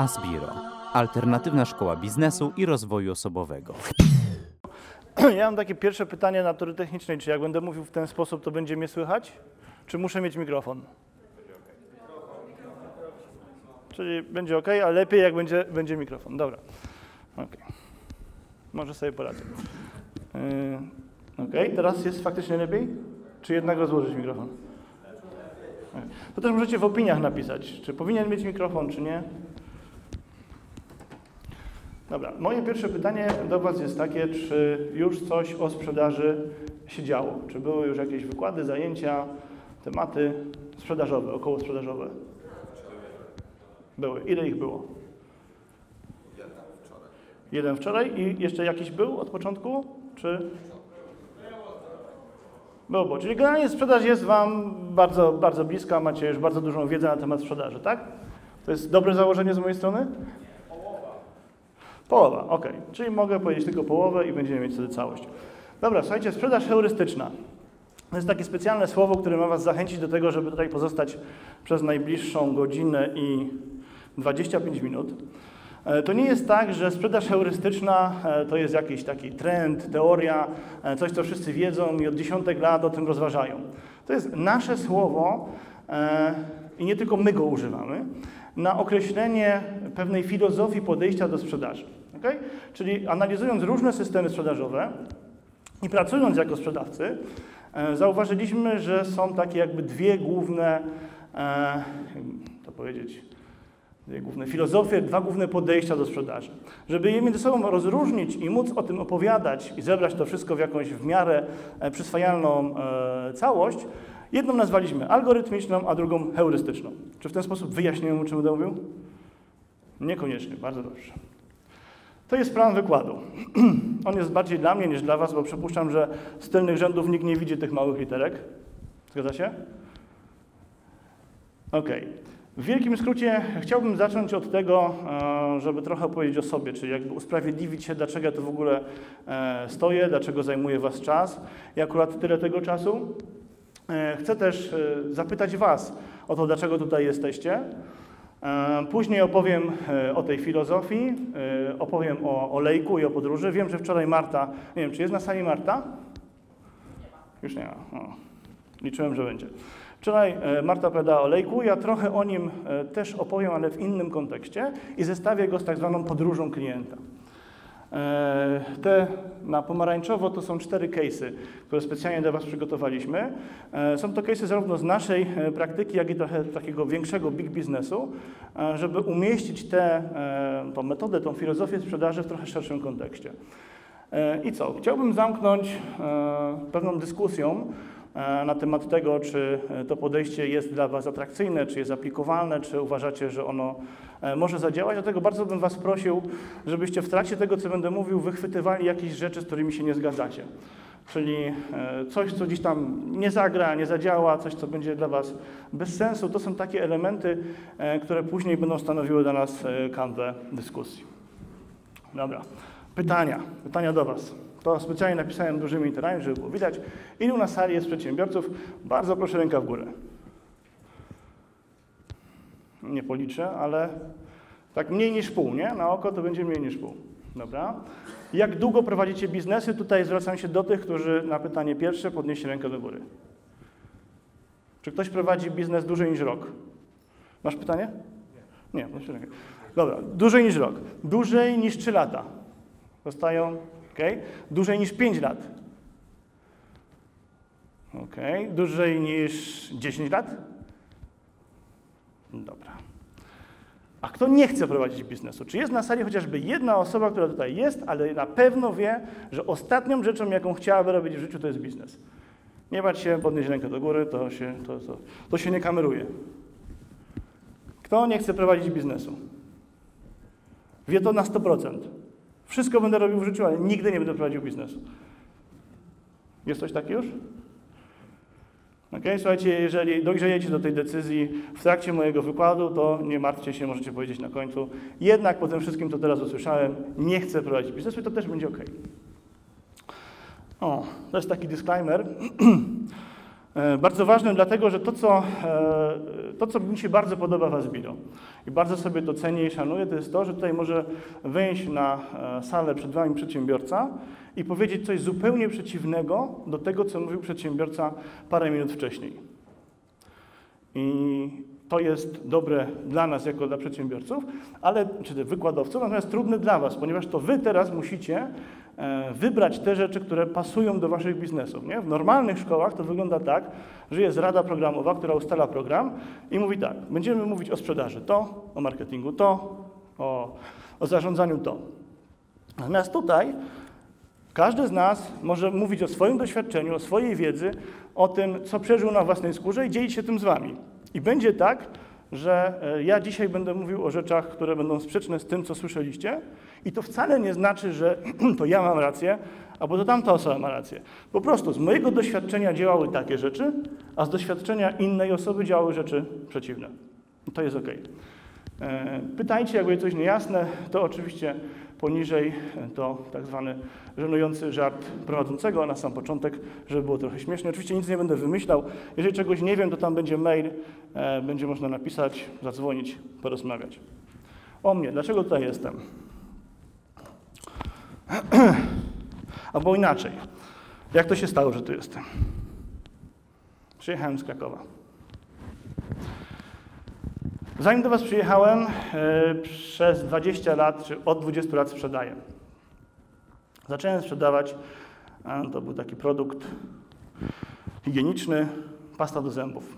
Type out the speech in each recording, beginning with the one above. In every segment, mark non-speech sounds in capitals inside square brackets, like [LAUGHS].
Asbiro, alternatywna szkoła biznesu i rozwoju osobowego. [CLEARS THROAT] Ja mam takie pierwsze pytanie natury technicznej. Czy jak będę mówił w ten sposób, to będzie mnie słychać? Czy muszę mieć mikrofon? Czyli będzie ok, ale lepiej jak będzie, będzie mikrofon. Dobra. Ok. Może sobie poradzę. Yy, ok, teraz jest faktycznie lepiej? Czy jednak rozłożyć mikrofon? Ok. To też możecie w opiniach napisać, czy powinien mieć mikrofon, czy nie. Dobra, moje pierwsze pytanie do Was jest takie, czy już coś o sprzedaży się działo? Czy były już jakieś wykłady, zajęcia, tematy sprzedażowe, około sprzedażowe? Były. Ile ich było? Jeden wczoraj i jeszcze jakiś był od początku? Czy? Było, było. Czyli generalnie sprzedaż jest Wam bardzo, bardzo bliska, macie już bardzo dużą wiedzę na temat sprzedaży, tak? To jest dobre założenie z mojej strony? Połowa, ok. Czyli mogę powiedzieć tylko połowę i będziemy mieć wtedy całość. Dobra, słuchajcie, sprzedaż heurystyczna. To jest takie specjalne słowo, które ma Was zachęcić do tego, żeby tutaj pozostać przez najbliższą godzinę i 25 minut. E, To nie jest tak, że sprzedaż heurystyczna e, to jest jakiś taki trend, teoria, e, coś, co wszyscy wiedzą i od dziesiątek lat o tym rozważają. To jest nasze słowo i nie tylko my go używamy, na określenie pewnej filozofii podejścia do sprzedaży. Okay? Czyli analizując różne systemy sprzedażowe i pracując jako sprzedawcy, e, zauważyliśmy, że są takie jakby dwie główne, e, to powiedzieć, dwie główne filozofie, dwa główne podejścia do sprzedaży. Żeby je między sobą rozróżnić i móc o tym opowiadać i zebrać to wszystko w jakąś w miarę e, przyswajalną całość, jedną nazwaliśmy algorytmiczną, a drugą heurystyczną. Czy w ten sposób wyjaśniłem, o czym będę mówił? Niekoniecznie, bardzo dobrze. To jest plan wykładu. [CLEARS THROAT] On jest bardziej dla mnie niż dla Was, bo przypuszczam, że z tylnych rzędów nikt nie widzi tych małych literek. Zgadza się? Ok. W wielkim skrócie chciałbym zacząć od tego, e, żeby trochę opowiedzieć o sobie, czyli jakby usprawiedliwić się, dlaczego ja w ogóle e, stoję, dlaczego zajmuje Was czas i akurat tyle tego czasu. E, Chcę też zapytać Was o to, dlaczego tutaj jesteście. E, Później opowiem e, o tej filozofii, e, opowiem o olejku i o podróży. Wiem, że wczoraj Marta, nie wiem, czy jest na sali Marta? Już nie ma. O, liczyłem, że będzie. Wczoraj Marta opowiadała o olejku, ja trochę o nim też opowiem, ale w innym kontekście i zestawię go z tak zwaną podróżą klienta. E, Te na pomarańczowo to są cztery case'y, które specjalnie dla Was przygotowaliśmy. E, Są to case'y zarówno z naszej e, praktyki, jak i trochę takiego większego big biznesu, żeby umieścić tę metodę, tą filozofię sprzedaży w trochę szerszym kontekście. I co? Chciałbym zamknąć pewną dyskusją na temat tego, czy e, to podejście jest dla Was atrakcyjne, czy jest aplikowalne, czy uważacie, że ono e, może zadziałać. Dlatego bardzo bym Was prosił, żebyście w trakcie tego, co będę mówił, wychwytywali jakieś rzeczy, z którymi się nie zgadzacie. Czyli e, coś, co gdzieś tam nie zagra, nie zadziała, coś, co będzie dla Was bez sensu. To są takie elementy, e, które później będą stanowiły dla nas e, kanwę dyskusji. Dobra. Pytania. Pytania do Was. To specjalnie napisałem dużymi literami, żeby było widać. Ilu na sali jest przedsiębiorców? Bardzo proszę ręka w górę. Nie policzę, ale tak mniej niż pół, nie? Na oko to będzie mniej niż pół. Dobra. Jak długo prowadzicie biznesy? Tutaj zwracam się do tych, którzy na pytanie pierwsze podnieśli rękę do góry. Czy ktoś prowadzi biznes dłużej niż rok? Masz pytanie? Nie. Nie, rękę. Dobra, dłużej niż rok. Dłużej niż 3 lata. Zostają. Dłużej niż 5 lat. Ok. Dłużej niż 10 lat? Dobra. A kto nie chce prowadzić biznesu? Czy jest na sali chociażby jedna osoba, która tutaj jest, ale na pewno wie, że ostatnią rzeczą, jaką chciałaby robić w życiu, to jest biznes? Nie bać się, podnieść rękę do góry, to się, to, to, to się nie kameruje. Kto nie chce prowadzić biznesu? Wie to na 100%. Wszystko będę robił w życiu, ale nigdy nie będę prowadził biznesu. Jest coś takiego już? Ok, słuchajcie, jeżeli dojrzejecie do tej decyzji w trakcie mojego wykładu, to nie martwcie się, możecie powiedzieć na końcu. Jednak po tym wszystkim, co teraz usłyszałem, nie chcę prowadzić biznesu i to też będzie ok. O, to jest taki disclaimer. [CLEARS THROAT] E, Bardzo ważne, dlatego że to co, e, to, co mi się bardzo podoba w Asbiro i bardzo sobie to cenię i szanuję, to jest to, że tutaj może wejść na e, salę przed Wami przedsiębiorca i powiedzieć coś zupełnie przeciwnego do tego, co mówił przedsiębiorca parę minut wcześniej. I to jest dobre dla nas, jako dla przedsiębiorców, ale, czy wykładowców, natomiast trudne dla Was, ponieważ to Wy teraz musicie e, wybrać te rzeczy, które pasują do Waszych biznesów. Nie? W normalnych szkołach to wygląda tak, że jest rada programowa, która ustala program i mówi tak, będziemy mówić o sprzedaży to, o marketingu to, o, o zarządzaniu to. Natomiast tutaj każdy z nas może mówić o swoim doświadczeniu, o swojej wiedzy, o tym, co przeżył na własnej skórze i dzielić się tym z Wami. I będzie tak, że e, ja dzisiaj będę mówił o rzeczach, które będą sprzeczne z tym, co słyszeliście, i to wcale nie znaczy, że [CLEARS THROAT] to ja mam rację, albo to tamta osoba ma rację. Po prostu z mojego doświadczenia działały takie rzeczy, a z doświadczenia innej osoby działały rzeczy przeciwne. To jest ok. Pytajcie, jakby coś niejasne, to oczywiście poniżej to tak zwany żenujący żart prowadzącego na sam początek, żeby było trochę śmiesznie. Oczywiście nic nie będę wymyślał. Jeżeli czegoś nie wiem, to tam będzie mail, e, będzie można napisać, zadzwonić, porozmawiać. O mnie, dlaczego tutaj jestem? [CLEARS THROAT] Albo inaczej. Jak to się stało, że tu jestem? Przyjechałem z Krakowa. Zanim do Was przyjechałem, e, przez 20 lat, czy od 20 lat sprzedaję. Zacząłem sprzedawać, to był taki produkt higieniczny, pasta do zębów.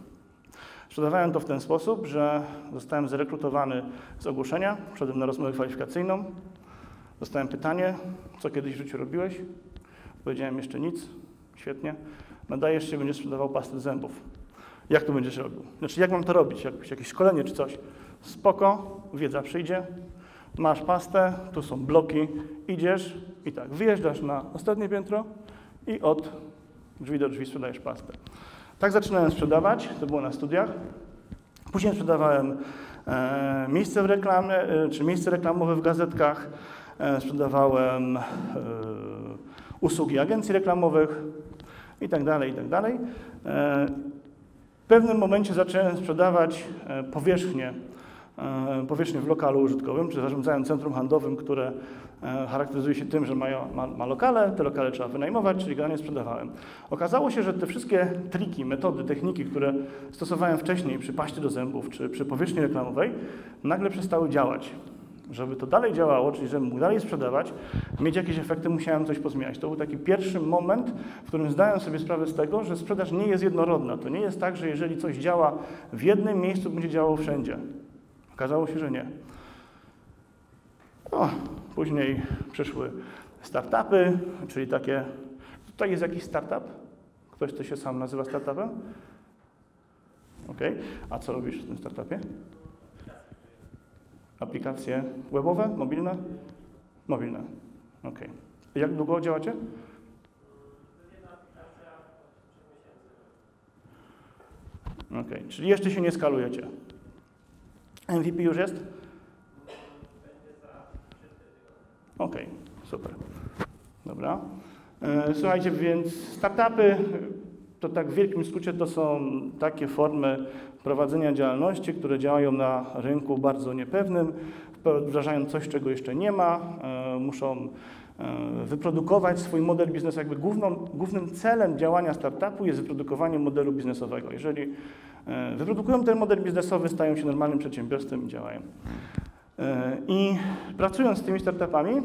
Sprzedawałem to w ten sposób, że zostałem zrekrutowany z ogłoszenia, wszedłem na rozmowę kwalifikacyjną, dostałem pytanie, co kiedyś w życiu robiłeś? Powiedziałem jeszcze nic, świetnie. Nadajesz się, będziesz sprzedawał pastę zębów. Jak to będziesz robił? Znaczy, jak mam to robić? Jak, jakieś szkolenie czy coś? Spoko, wiedza przyjdzie, masz pastę, tu są bloki, idziesz i tak, wyjeżdżasz na ostatnie piętro i od drzwi do drzwi sprzedajesz pastę. Tak zaczynałem sprzedawać, to było na studiach. Później sprzedawałem e, miejsce w reklamie, e, czy miejsce reklamowe w gazetkach, e, sprzedawałem e, usługi agencji reklamowych i tak dalej, i tak dalej. Pewnym momencie zacząłem sprzedawać e, powierzchnię, e, powierzchnię w lokalu użytkowym, czy zarządzałem centrum handlowym, które e, charakteryzuje się tym, że ma, ma, ma lokale, te lokale trzeba wynajmować, czyli generalnie sprzedawałem. Okazało się, że te wszystkie triki, metody, techniki, które stosowałem wcześniej przy paście do zębów, czy przy powierzchni reklamowej, nagle przestały działać. Żeby to dalej działało, czyli żebym mógł dalej sprzedawać, mieć jakieś efekty, musiałem coś pozmieniać. To był taki pierwszy moment, w którym zdałem sobie sprawę z tego, że sprzedaż nie jest jednorodna. To nie jest tak, że jeżeli coś działa w jednym miejscu, będzie działało wszędzie. Okazało się, że nie. No, później przyszły startupy, czyli takie. Tutaj jest jakiś startup? Ktoś, kto się sam nazywa startupem? OK. A co robisz w tym startupie? Aplikacje webowe, mobilne? Mobilne. OK. Jak długo działacie? OK, czyli jeszcze się nie skalujecie. MVP już jest? OK, super. Dobra. E, Słuchajcie, więc startupy to tak w wielkim skrócie to są takie formy prowadzenia działalności, które działają na rynku bardzo niepewnym, wdrażają coś, czego jeszcze nie ma, e, muszą e, wyprodukować swój model biznesu. Jakby główną, głównym celem działania startupu jest wyprodukowanie modelu biznesowego. Jeżeli e, wyprodukują ten model biznesowy, stają się normalnym przedsiębiorstwem i działają. I pracując z tymi startupami,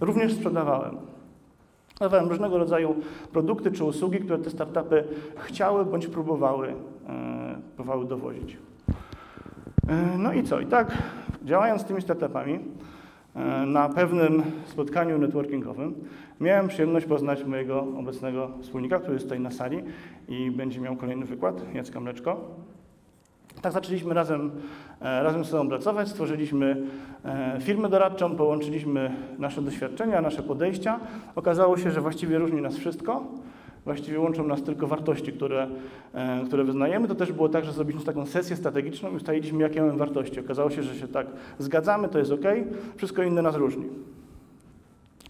również sprzedawałem. Dawałem różnego rodzaju produkty czy usługi, które te startupy chciały bądź próbowały, próbowały dowozić. E, No i co? I tak, działając z tymi startupami, e, na pewnym spotkaniu networkingowym miałem przyjemność poznać mojego obecnego wspólnika, który jest tutaj na sali i będzie miał kolejny wykład, Jacka Mleczko. Tak zaczęliśmy razem, e, razem ze sobą pracować, stworzyliśmy firmę doradczą, połączyliśmy nasze doświadczenia, nasze podejścia. Okazało się, że właściwie różni nas wszystko. Właściwie łączą nas tylko wartości, które, e, które wyznajemy. To też było tak, że zrobiliśmy taką sesję strategiczną i ustaliliśmy, jakie mamy wartości. Okazało się, że się tak zgadzamy, to jest ok, wszystko inne nas różni.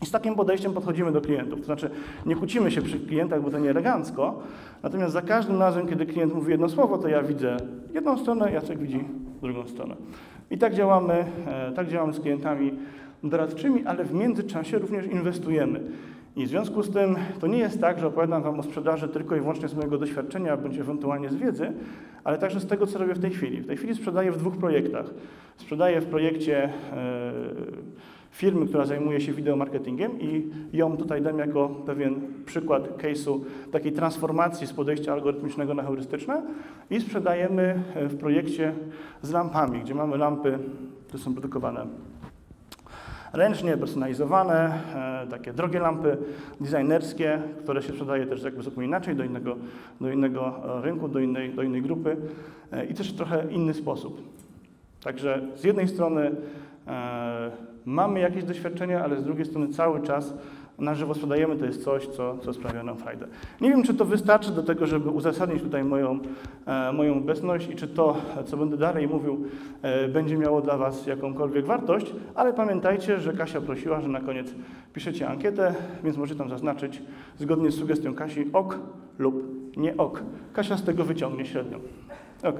I z takim podejściem podchodzimy do klientów. To znaczy, nie kłócimy się przy klientach, bo to nie elegancko, natomiast za każdym razem, kiedy klient mówi jedno słowo, to ja widzę jedną stronę, Jacek widzi drugą stronę. I tak działamy, e, tak działamy z klientami doradczymi, ale w międzyczasie również inwestujemy. I w związku z tym to nie jest tak, że opowiadam Wam o sprzedaży tylko i wyłącznie z mojego doświadczenia, bądź ewentualnie z wiedzy, ale także z tego, co robię w tej chwili. W tej chwili sprzedaję w dwóch projektach. Sprzedaję w projekcie e, firmy, która zajmuje się wideomarketingiem i ją tutaj dam jako pewien przykład case'u takiej transformacji z podejścia algorytmicznego na heurystyczne i sprzedajemy e, w projekcie z lampami, gdzie mamy lampy, które są produkowane ręcznie, personalizowane, e, takie drogie lampy designerskie, które się sprzedaje też jakby zupełnie inaczej, do innego, do innego e, rynku, do innej, do innej grupy e, i też w trochę inny sposób. Także z jednej strony mamy jakieś doświadczenia, ale z drugiej strony cały czas na żywo sprzedajemy, to jest coś, co, co sprawia nam frajdę. Nie wiem, czy to wystarczy do tego, żeby uzasadnić tutaj moją, e, moją obecność i czy to, co będę dalej mówił, e, będzie miało dla Was jakąkolwiek wartość, ale pamiętajcie, że Kasia prosiła, że na koniec piszecie ankietę, więc możecie tam zaznaczyć zgodnie z sugestią Kasi ok lub nie ok. Kasia z tego wyciągnie średnią. Ok.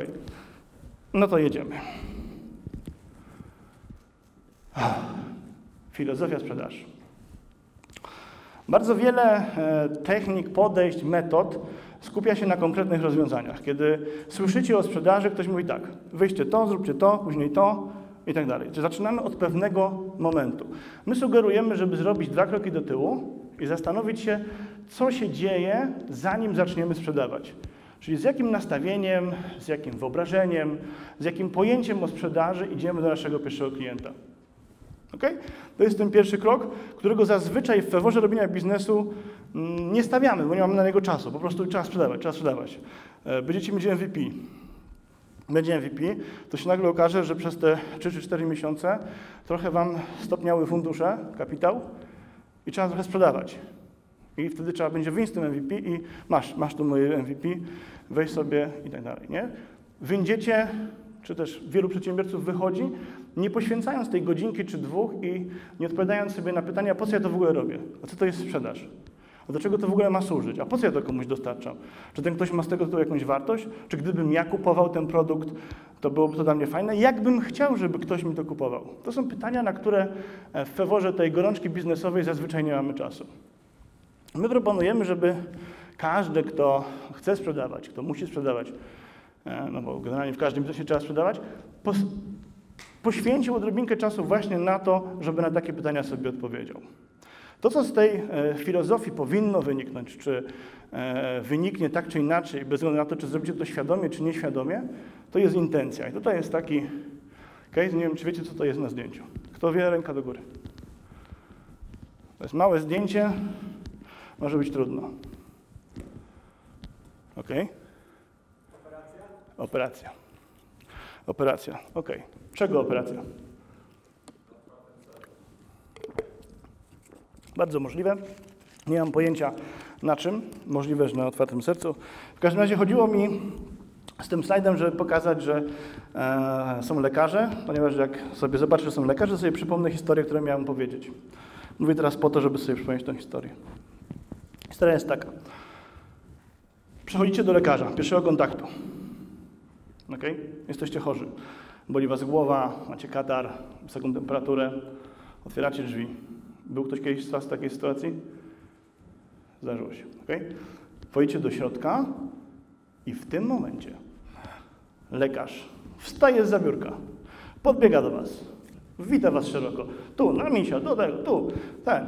No to jedziemy. Filozofia sprzedaży. Bardzo wiele e, technik, podejść, metod skupia się na konkretnych rozwiązaniach. Kiedy słyszycie o sprzedaży, ktoś mówi tak, wyjście to, zróbcie to, później to i tak dalej. Czy zaczynamy od pewnego momentu. My sugerujemy, żeby zrobić dwa kroki do tyłu i zastanowić się, co się dzieje, zanim zaczniemy sprzedawać. Czyli z jakim nastawieniem, z jakim wyobrażeniem, z jakim pojęciem o sprzedaży idziemy do naszego pierwszego klienta. Okay? To jest ten pierwszy krok, którego zazwyczaj w feworze robienia biznesu mm, nie stawiamy, bo nie mamy na niego czasu. Po prostu trzeba sprzedawać, trzeba sprzedawać. E, Będziecie mieć MVP. Będzie MVP, to się nagle okaże, że przez te 3 czy 4 miesiące trochę Wam stopniały fundusze, kapitał i trzeba trochę sprzedawać. I wtedy trzeba będzie wyjść z tym MVP i masz, masz tu moje MVP, weź sobie i tak dalej, nie? Wyjdziecie, czy też wielu przedsiębiorców wychodzi, nie poświęcając tej godzinki czy dwóch i nie odpowiadając sobie na pytania, po co ja to w ogóle robię, a co to jest sprzedaż, a do czego to w ogóle ma służyć, a po co ja to komuś dostarczam, czy ten ktoś ma z tego tytułu jakąś wartość, czy gdybym ja kupował ten produkt, to byłoby to dla mnie fajne, jakbym chciał, żeby ktoś mi to kupował. To są pytania, na które w feworze tej gorączki biznesowej zazwyczaj nie mamy czasu. My proponujemy, żeby każdy, kto chce sprzedawać, kto musi sprzedawać, e, no bo generalnie w każdym biznesie trzeba sprzedawać, poświęcił odrobinkę czasu właśnie na to, żeby na takie pytania sobie odpowiedział. To, co z tej e, filozofii powinno wyniknąć, czy e, wyniknie tak czy inaczej, bez względu na to, czy zrobicie to świadomie, czy nieświadomie, to jest intencja. I tutaj jest taki case, nie wiem, czy wiecie, co to jest na zdjęciu. Kto wie, ręka do góry. To jest małe zdjęcie, może być trudno. Ok? Operacja? Operacja. Operacja, ok. Czego operacja? Bardzo możliwe. Nie mam pojęcia na czym. Możliwe, że na otwartym sercu. W każdym razie chodziło mi z tym slajdem, żeby pokazać, że e, są lekarze, ponieważ jak sobie zobaczę, że są lekarze, sobie przypomnę historię, którą miałem powiedzieć. Mówię teraz po to, żeby sobie przypomnieć tę historię. Historia jest taka. Przechodzicie do lekarza, pierwszego kontaktu. Okay? Jesteście chorzy. Boli was głowa, macie katar, wysoką temperaturę, otwieracie drzwi. Był ktoś kiedyś z was w takiej sytuacji? Zdarzyło się. Okay? Wchodzicie do środka i w tym momencie lekarz wstaje z zabiórka, podbiega do was, wita was szeroko. Tu, na misia, do tego, tu, ten.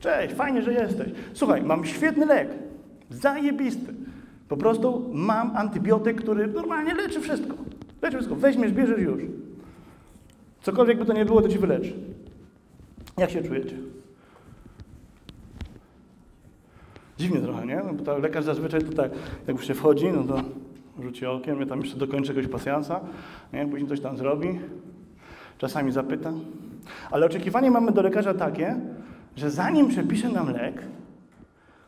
Cześć, fajnie, że jesteś. Słuchaj, mam świetny lek, zajebisty. Po prostu mam antybiotyk, który normalnie leczy wszystko. Leczy wszystko. Weźmiesz, bierzesz już. Cokolwiek by to nie było, to ci wyleczy. Jak się czujecie? Dziwnie trochę, nie? No bo ta lekarz zazwyczaj to tak, jak już się wchodzi, no to rzuci okiem, ja tam jeszcze dokończę jakiegoś pasjansa, nie? później coś tam zrobi, czasami zapyta. Ale oczekiwanie mamy do lekarza takie, że zanim przepisze nam lek,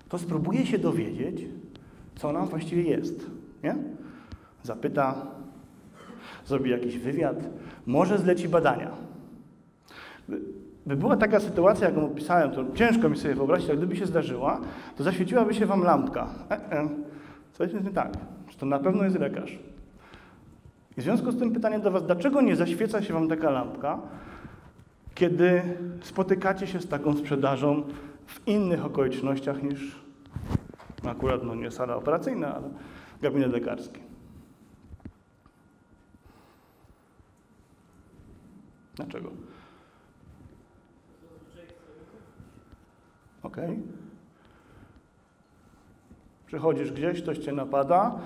to spróbuje się dowiedzieć, co nam właściwie jest. Nie? Zapyta, zrobi jakiś wywiad, może zleci badania. by była taka sytuacja, jaką opisałem, to ciężko mi sobie wyobrazić, ale gdyby się zdarzyła, to zaświeciłaby się wam lampka. E, e, coś jest nie tak. Czy to na pewno jest lekarz? I w związku z tym pytanie do was, dlaczego nie zaświeca się wam taka lampka, kiedy spotykacie się z taką sprzedażą w innych okolicznościach niż no akurat no nie sala operacyjna, ale gabinet lekarski. Dlaczego? Okej. Przychodzisz gdzieś, ktoś cię napada,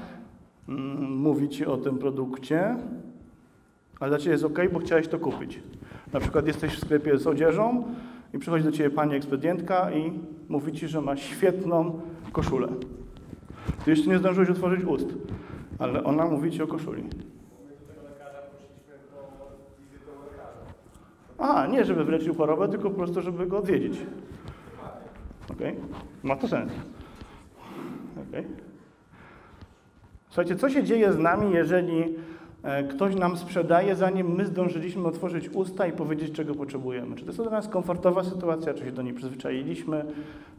mm, mówi ci o tym produkcie, ale dla ciebie jest ok, bo chciałeś to kupić. Na przykład jesteś w sklepie z odzieżą i przychodzi do ciebie pani ekspedientka i mówi ci, że ma świetną koszulę. Ty jeszcze nie zdążyłeś otworzyć ust, ale ona mówi ci o koszuli. A, nie żeby wyleczył chorobę, tylko po prostu, żeby go odwiedzić. Okej? Ma to sens. Okej. Słuchajcie, co się dzieje z nami, jeżeli e, ktoś nam sprzedaje, zanim my zdążyliśmy otworzyć usta i powiedzieć, czego potrzebujemy? Czy to jest dla nas komfortowa sytuacja, czy się do niej przyzwyczailiśmy,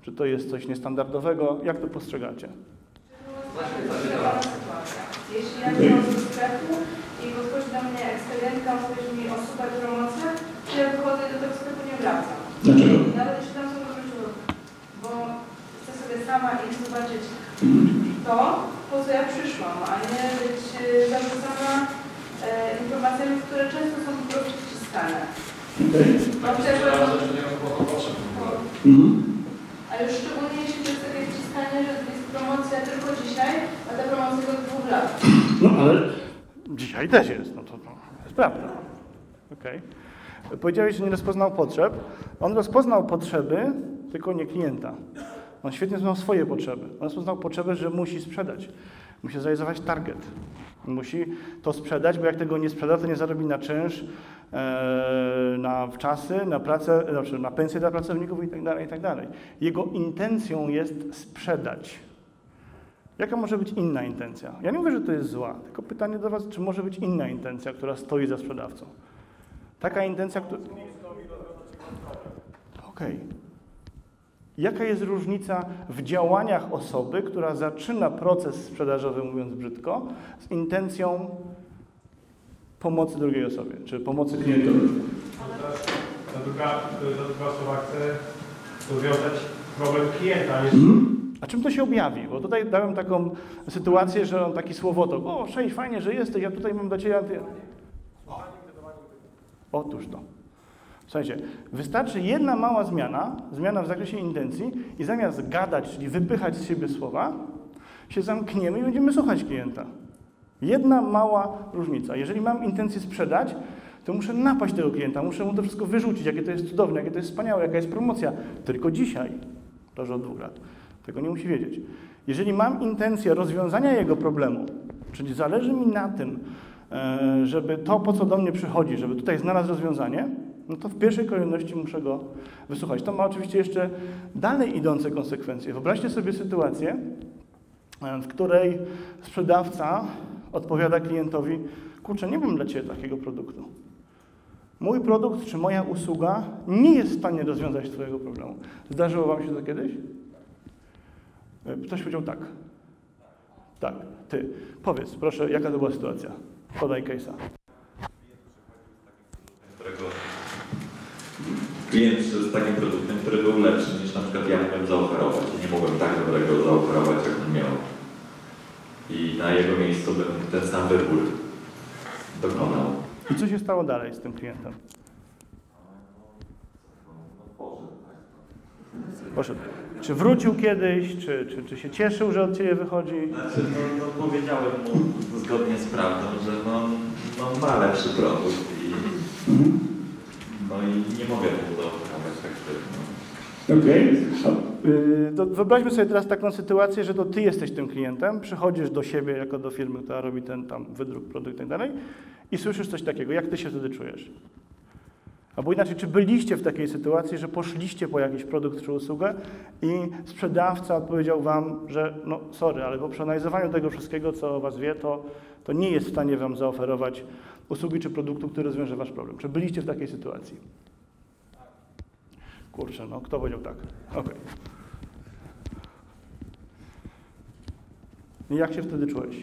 czy to jest coś niestandardowego? Jak to postrzegacie? Jeśli ja nie mam sklepu i podchodzi do mnie ekspedientka, mówisz mi o super ja wychodzę i do tego sklepu nie wracam. Dlaczego? Nawet jeśli tam są źródła. Bo chcę sobie sama iść zobaczyć to, po co ja przyszłam, a nie być e, zarzucana e, informacjami, które często są po prostu wciskane. Mam też a już szczególnie jeśli to jest takie wciskanie, że jest promocja tylko dzisiaj, a ta promocja od dwóch lat. No ale dzisiaj też jest, no to, to jest prawda. Okej. Powiedziałeś, że nie rozpoznał potrzeb. On rozpoznał potrzeby, tylko nie klienta. On świetnie znał swoje potrzeby. On rozpoznał potrzebę, że musi sprzedać. Musi zrealizować target. Musi to sprzedać, bo jak tego nie sprzeda, to nie zarobi na czynsz, e, na czasy, na pracę, znaczy na pensję dla pracowników itd., itd. Jego intencją jest sprzedać. Jaka może być inna intencja? Ja nie mówię, że to jest zła, tylko pytanie do Was, czy może być inna intencja, która stoi za sprzedawcą? Taka intencja, która... Okej. Jaka jest różnica w działaniach osoby, która zaczyna proces sprzedażowy, mówiąc brzydko, z intencją pomocy drugiej osobie, czy pomocy klientowi? Ta druga, ta druga osoba chce rozwiązać problem klienta, nie A czym to się objawi? Bo tutaj dałem taką sytuację, że on taki słowotok. O, cześć, fajnie, że jesteś, ja tutaj mam dla Ciebie... Otóż to. Słuchajcie, wystarczy jedna mała zmiana, zmiana w zakresie intencji i zamiast gadać, czyli wypychać z siebie słowa, się zamkniemy i będziemy słuchać klienta. Jedna mała różnica. Jeżeli mam intencję sprzedać, to muszę napaść tego klienta, muszę mu to wszystko wyrzucić, jakie to jest cudowne, jakie to jest wspaniałe, jaka jest promocja. Tylko dzisiaj, to że od dwóch lat. Tego nie musi wiedzieć. Jeżeli mam intencję rozwiązania jego problemu, czyli zależy mi na tym, żeby to, po co do mnie przychodzi, żeby tutaj znalazł rozwiązanie, no to w pierwszej kolejności muszę go wysłuchać. To ma oczywiście jeszcze dalej idące konsekwencje. Wyobraźcie sobie sytuację, e, w której sprzedawca odpowiada klientowi, kurczę, nie mam dla Ciebie takiego produktu. Mój produkt czy moja usługa nie jest w stanie rozwiązać Twojego problemu. Zdarzyło Wam się to kiedyś? E, Ktoś powiedział tak. Tak, Ty. Powiedz, proszę, jaka to była sytuacja? Podaj case'a. klient przyszedł z takim produktem, który był lepszy niż na przykład ja mogłem zaoferować. Nie mogłem tak dobrego zaoferować, jak on miał. I na jego miejscu bym ten sam wybór dokonał. I co się stało dalej z tym klientem? Poszedł. Czy wrócił kiedyś, czy, czy, czy się cieszył, że od Ciebie wychodzi? Znaczy, no, no powiedziałem mu zgodnie z prawdą, że no, no ma lepszy produkt i, no i nie mogę mu zaoferować tak szybko. Okej. To wyobraźmy sobie teraz taką sytuację, że to Ty jesteś tym klientem, przychodzisz do siebie jako do firmy, która robi ten tam wydruk, produkt i tak dalej i słyszysz coś takiego. Jak Ty się wtedy czujesz? Albo inaczej, czy byliście w takiej sytuacji, że poszliście po jakiś produkt czy usługę i sprzedawca odpowiedział Wam, że no sorry, ale po przeanalizowaniu tego wszystkiego, co o Was wie, to, to nie jest w stanie Wam zaoferować usługi czy produktu, który rozwiąże Wasz problem. Czy byliście w takiej sytuacji? Kurczę, no kto powiedział tak? Okej. I jak się wtedy czułeś?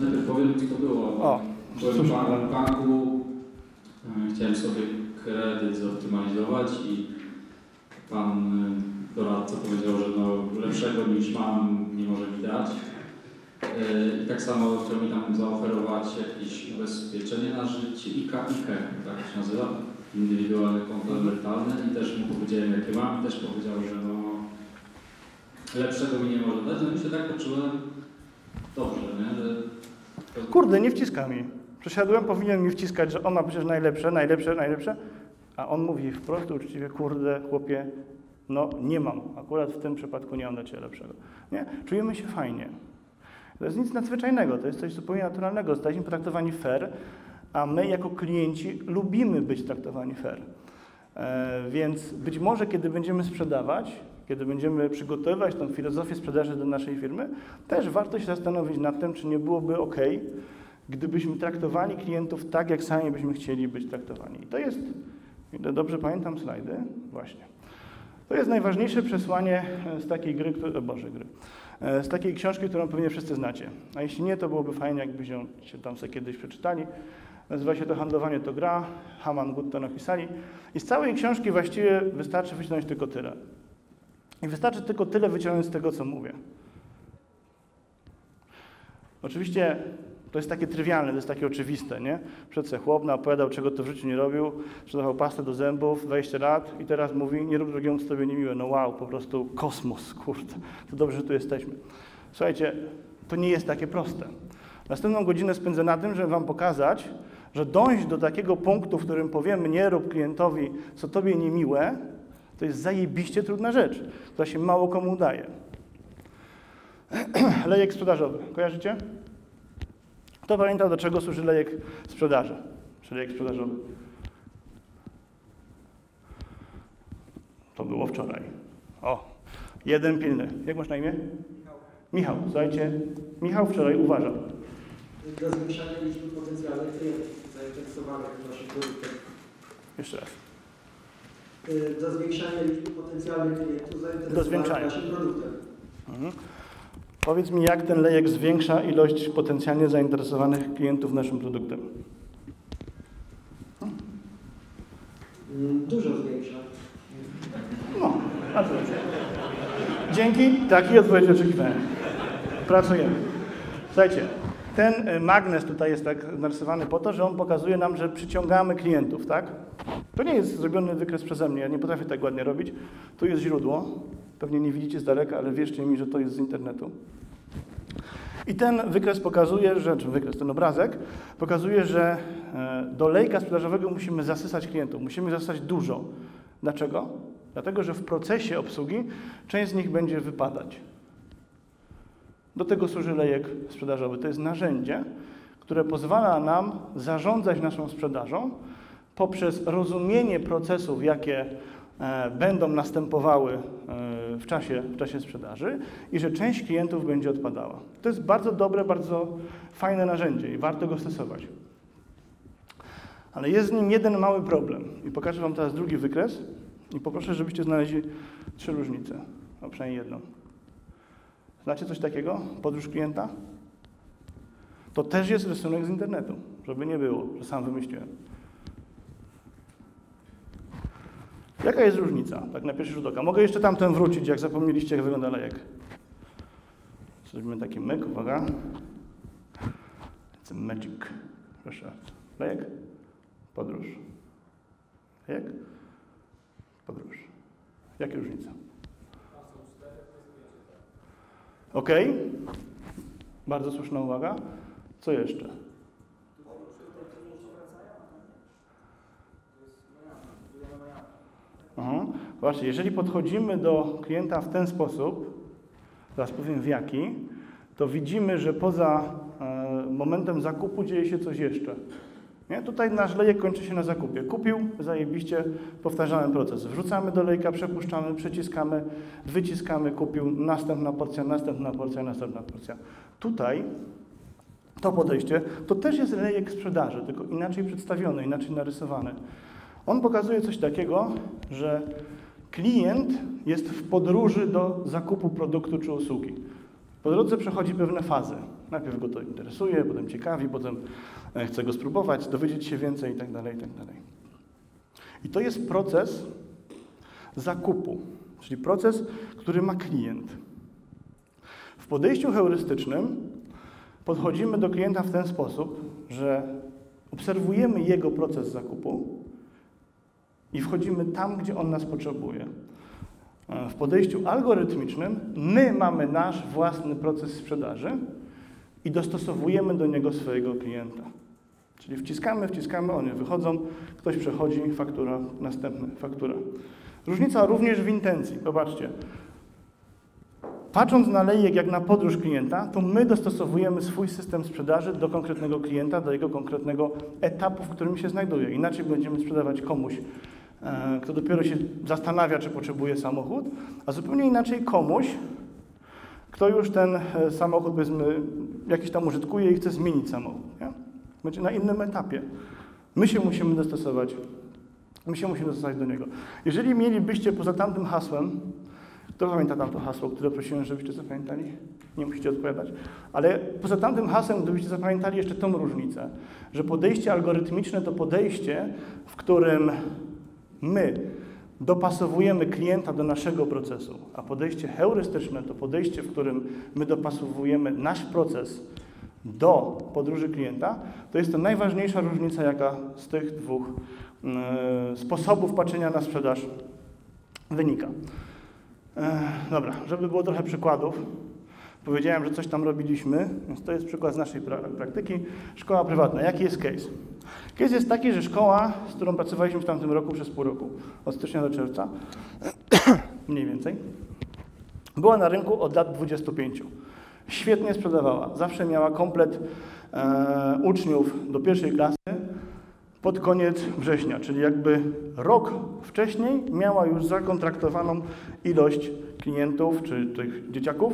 Najpierw powiem, co było. O, Byłem w banku, chciałem sobie kredyt zoptymalizować i pan e, doradca powiedział, że no, lepszego niż mam nie może mi dać. E, I tak samo chciał mi tam zaoferować jakieś ubezpieczenie na życie, IKE, IKE tak się nazywa, indywidualne konto emerytalne i też mu powiedziałem jakie mam i też powiedział, że no lepszego mi nie może dać. No i się tak poczułem dobrze, nie? Że Kurde, nie wciska mi. Przesiadłem, powinien mi wciskać, że on ma przecież najlepsze, najlepsze, najlepsze, a on mówi wprost uczciwie, kurde, chłopie, no nie mam. Akurat w tym przypadku nie mam dla Ciebie lepszego. Nie? Czujemy się fajnie. To jest nic nadzwyczajnego, to jest coś zupełnie naturalnego. Zostaliśmy potraktowani fair, a my jako klienci lubimy być traktowani fair. E, więc być może kiedy będziemy sprzedawać, kiedy będziemy przygotowywać tą filozofię sprzedaży do naszej firmy, też warto się zastanowić nad tym, czy nie byłoby ok, gdybyśmy traktowali klientów tak, jak sami byśmy chcieli być traktowani. I to jest, ile dobrze pamiętam slajdy, właśnie. To jest najważniejsze przesłanie e, z takiej gry, które, Boże, gry, e, z takiej książki, którą pewnie wszyscy znacie. A jeśli nie, to byłoby fajnie, jakbyście ją tam sobie kiedyś przeczytali. Nazywa się to Handlowanie to gra, Haman Good to napisali. I z całej książki właściwie wystarczy wyciągnąć tylko tyle. I wystarczy tylko tyle wyciągnąć z tego, co mówię. Oczywiście to jest takie trywialne, to jest takie oczywiste, nie? Przed se chłop opowiadał, czego to w życiu nie robił, sprzedawał pastę do zębów, 20 lat i teraz mówi, nie rób drugiemu, co tobie niemiłe. No wow, po prostu kosmos, [LAUGHS] kurde. To dobrze, że tu jesteśmy. Słuchajcie, to nie jest takie proste. Następną godzinę spędzę na tym, żeby wam pokazać, że dążyć do takiego punktu, w którym powiemy, nie rób klientowi, co tobie niemiłe, to jest zajebiście trudna rzecz, która się mało komu udaje. [CLEARS THROAT] Lejek sprzedażowy. Kojarzycie? Kto pamięta, do czego służy lejek sprzedaży? Czy lejek sprzedażowy? To było wczoraj. O, jeden pilny. Jak masz na imię? Michał. Słuchajcie, Michał wczoraj uważał. dla zwiększania liczby potencjalnych klientów zainteresowanych naszym produktem. Jeszcze raz. Y, Dla zwiększania liczby potencjalnych klientów zainteresowanych naszym produktem. Mhm. Powiedz mi, jak ten lejek zwiększa ilość potencjalnie zainteresowanych klientów naszym produktem? Dużo zwiększa. No, bardzo dobrze. Dzięki, takiej odpowiedzi oczekiwałem. Pracujemy. Słuchajcie, ten y, magnes tutaj jest tak narysowany po to, że on pokazuje nam, że przyciągamy klientów, tak? To nie jest zrobiony wykres przeze mnie, ja nie potrafię tak ładnie robić. Tu jest źródło, pewnie nie widzicie z daleka, ale wierzcie mi, że to jest z internetu. I ten wykres pokazuje, że, czy wykres, ten obrazek pokazuje, że e, do lejka sprzedażowego musimy zasysać klientów, musimy zasysać dużo. Dlaczego? Dlatego, że w procesie obsługi część z nich będzie wypadać. Do tego służy lejek sprzedażowy. To jest narzędzie, które pozwala nam zarządzać naszą sprzedażą poprzez rozumienie procesów, jakie będą następowały e, w czasie, w czasie sprzedaży i że część klientów będzie odpadała. To jest bardzo dobre, bardzo fajne narzędzie i warto go stosować. Ale jest z nim jeden mały problem. I pokażę Wam teraz drugi wykres i poproszę, żebyście znaleźli trzy różnice, a przynajmniej jedną. Znacie coś takiego? Podróż klienta? To też jest rysunek z internetu, żeby nie było, że sam wymyśliłem. Jaka jest różnica? Tak na pierwszy rzut oka. Mogę jeszcze tamten wrócić, jak zapomnieliście, jak wygląda lejek. Zrobimy taki myk, uwaga. It's a magic. Proszę. Lejek? Podróż. Lejek? Podróż. Jakie różnice? Ok. Bardzo słuszna uwaga. Co jeszcze? Aha. Właśnie, jeżeli podchodzimy do klienta w ten sposób, zaraz powiem w jaki, to widzimy, że poza e, momentem zakupu dzieje się coś jeszcze. Nie? Tutaj nasz lejek kończy się na zakupie. Kupił, zajebiście, powtarzamy proces. Wrzucamy do lejka, przepuszczamy, przyciskamy, wyciskamy, kupił, następna porcja, następna porcja, następna porcja. Tutaj to podejście to też jest lejek sprzedaży, tylko inaczej przedstawiony, inaczej narysowany. On pokazuje coś takiego, że klient jest w podróży do zakupu produktu czy usługi. Po drodze przechodzi pewne fazy. Najpierw go to interesuje, potem ciekawi, potem e, chce go spróbować, dowiedzieć się więcej itd. itd. I to jest proces zakupu, czyli proces, który ma klient. W podejściu heurystycznym podchodzimy do klienta w ten sposób, że obserwujemy jego proces zakupu i wchodzimy tam, gdzie on nas potrzebuje. E, W podejściu algorytmicznym my mamy nasz własny proces sprzedaży i dostosowujemy do niego swojego klienta. Czyli wciskamy, wciskamy, one wychodzą, ktoś przechodzi, faktura, następny, faktura. Różnica również w intencji. Popatrzcie. Patrząc na lejek jak na podróż klienta, to my dostosowujemy swój system sprzedaży do konkretnego klienta, do jego konkretnego etapu, w którym się znajduje. Inaczej będziemy sprzedawać komuś, kto dopiero się zastanawia, czy potrzebuje samochód, a zupełnie inaczej komuś, kto już ten e, samochód, powiedzmy, jakiś tam użytkuje i chce zmienić samochód. Nie? Będzie na innym etapie. My się musimy dostosować. My się musimy dostosować do niego. Jeżeli mielibyście poza tamtym hasłem, kto pamięta tamto hasło, które prosiłem, żebyście zapamiętali? Nie musicie odpowiadać. Ale poza tamtym hasłem, gdybyście zapamiętali jeszcze tą różnicę, że podejście algorytmiczne to podejście, w którym my dopasowujemy klienta do naszego procesu, a podejście heurystyczne to podejście, w którym my dopasowujemy nasz proces do podróży klienta, to jest to najważniejsza różnica, jaka z tych dwóch e, sposobów patrzenia na sprzedaż wynika. E, dobra, żeby było trochę przykładów. Powiedziałem, że coś tam robiliśmy, więc to jest przykład z naszej pra praktyki. Szkoła prywatna. Jaki jest case? Case jest taki, że szkoła, z którą pracowaliśmy w tamtym roku przez pół roku, od stycznia do czerwca, [CLEARS THROAT] mniej więcej, była na rynku od lat 25. Świetnie sprzedawała. Zawsze miała komplet e, uczniów do pierwszej klasy pod koniec września, czyli jakby rok wcześniej miała już zakontraktowaną ilość klientów czy tych dzieciaków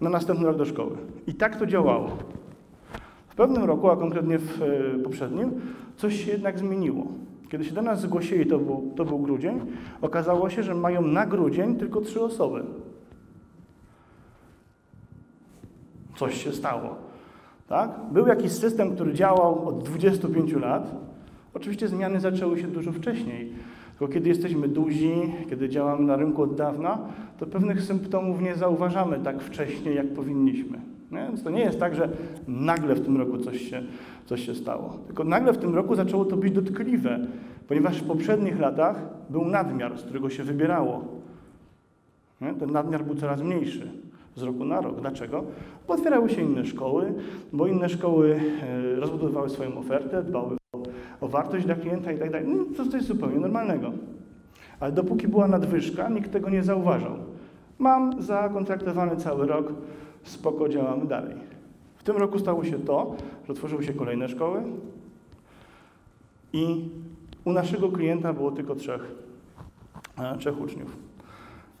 na następny rok do szkoły. I tak to działało. W pewnym roku, a konkretnie w e, poprzednim, coś się jednak zmieniło. Kiedy się do nas zgłosili, to był, to był grudzień, okazało się, że mają na grudzień tylko trzy osoby. Coś się stało. Tak? Był jakiś system, który działał od 25 lat. Oczywiście zmiany zaczęły się dużo wcześniej. Tylko kiedy jesteśmy duzi, kiedy działamy na rynku od dawna, to pewnych symptomów nie zauważamy tak wcześnie, jak powinniśmy. Nie? Więc to nie jest tak, że nagle w tym roku coś się, coś się stało. Tylko nagle w tym roku zaczęło to być dotkliwe, ponieważ w poprzednich latach był nadmiar, z którego się wybierało. Nie? Ten nadmiar był coraz mniejszy z roku na rok. Dlaczego? Bo otwierały się inne szkoły, bo inne szkoły e, rozbudowywały swoją ofertę, dbały o, o wartość dla klienta i tak dalej. No, to coś zupełnie normalnego. Ale dopóki była nadwyżka, nikt tego nie zauważał. Mam zakontraktowany cały rok, spoko, działamy dalej. W tym roku stało się to, że otworzyły się kolejne szkoły i u naszego klienta było tylko trzech, e, trzech uczniów.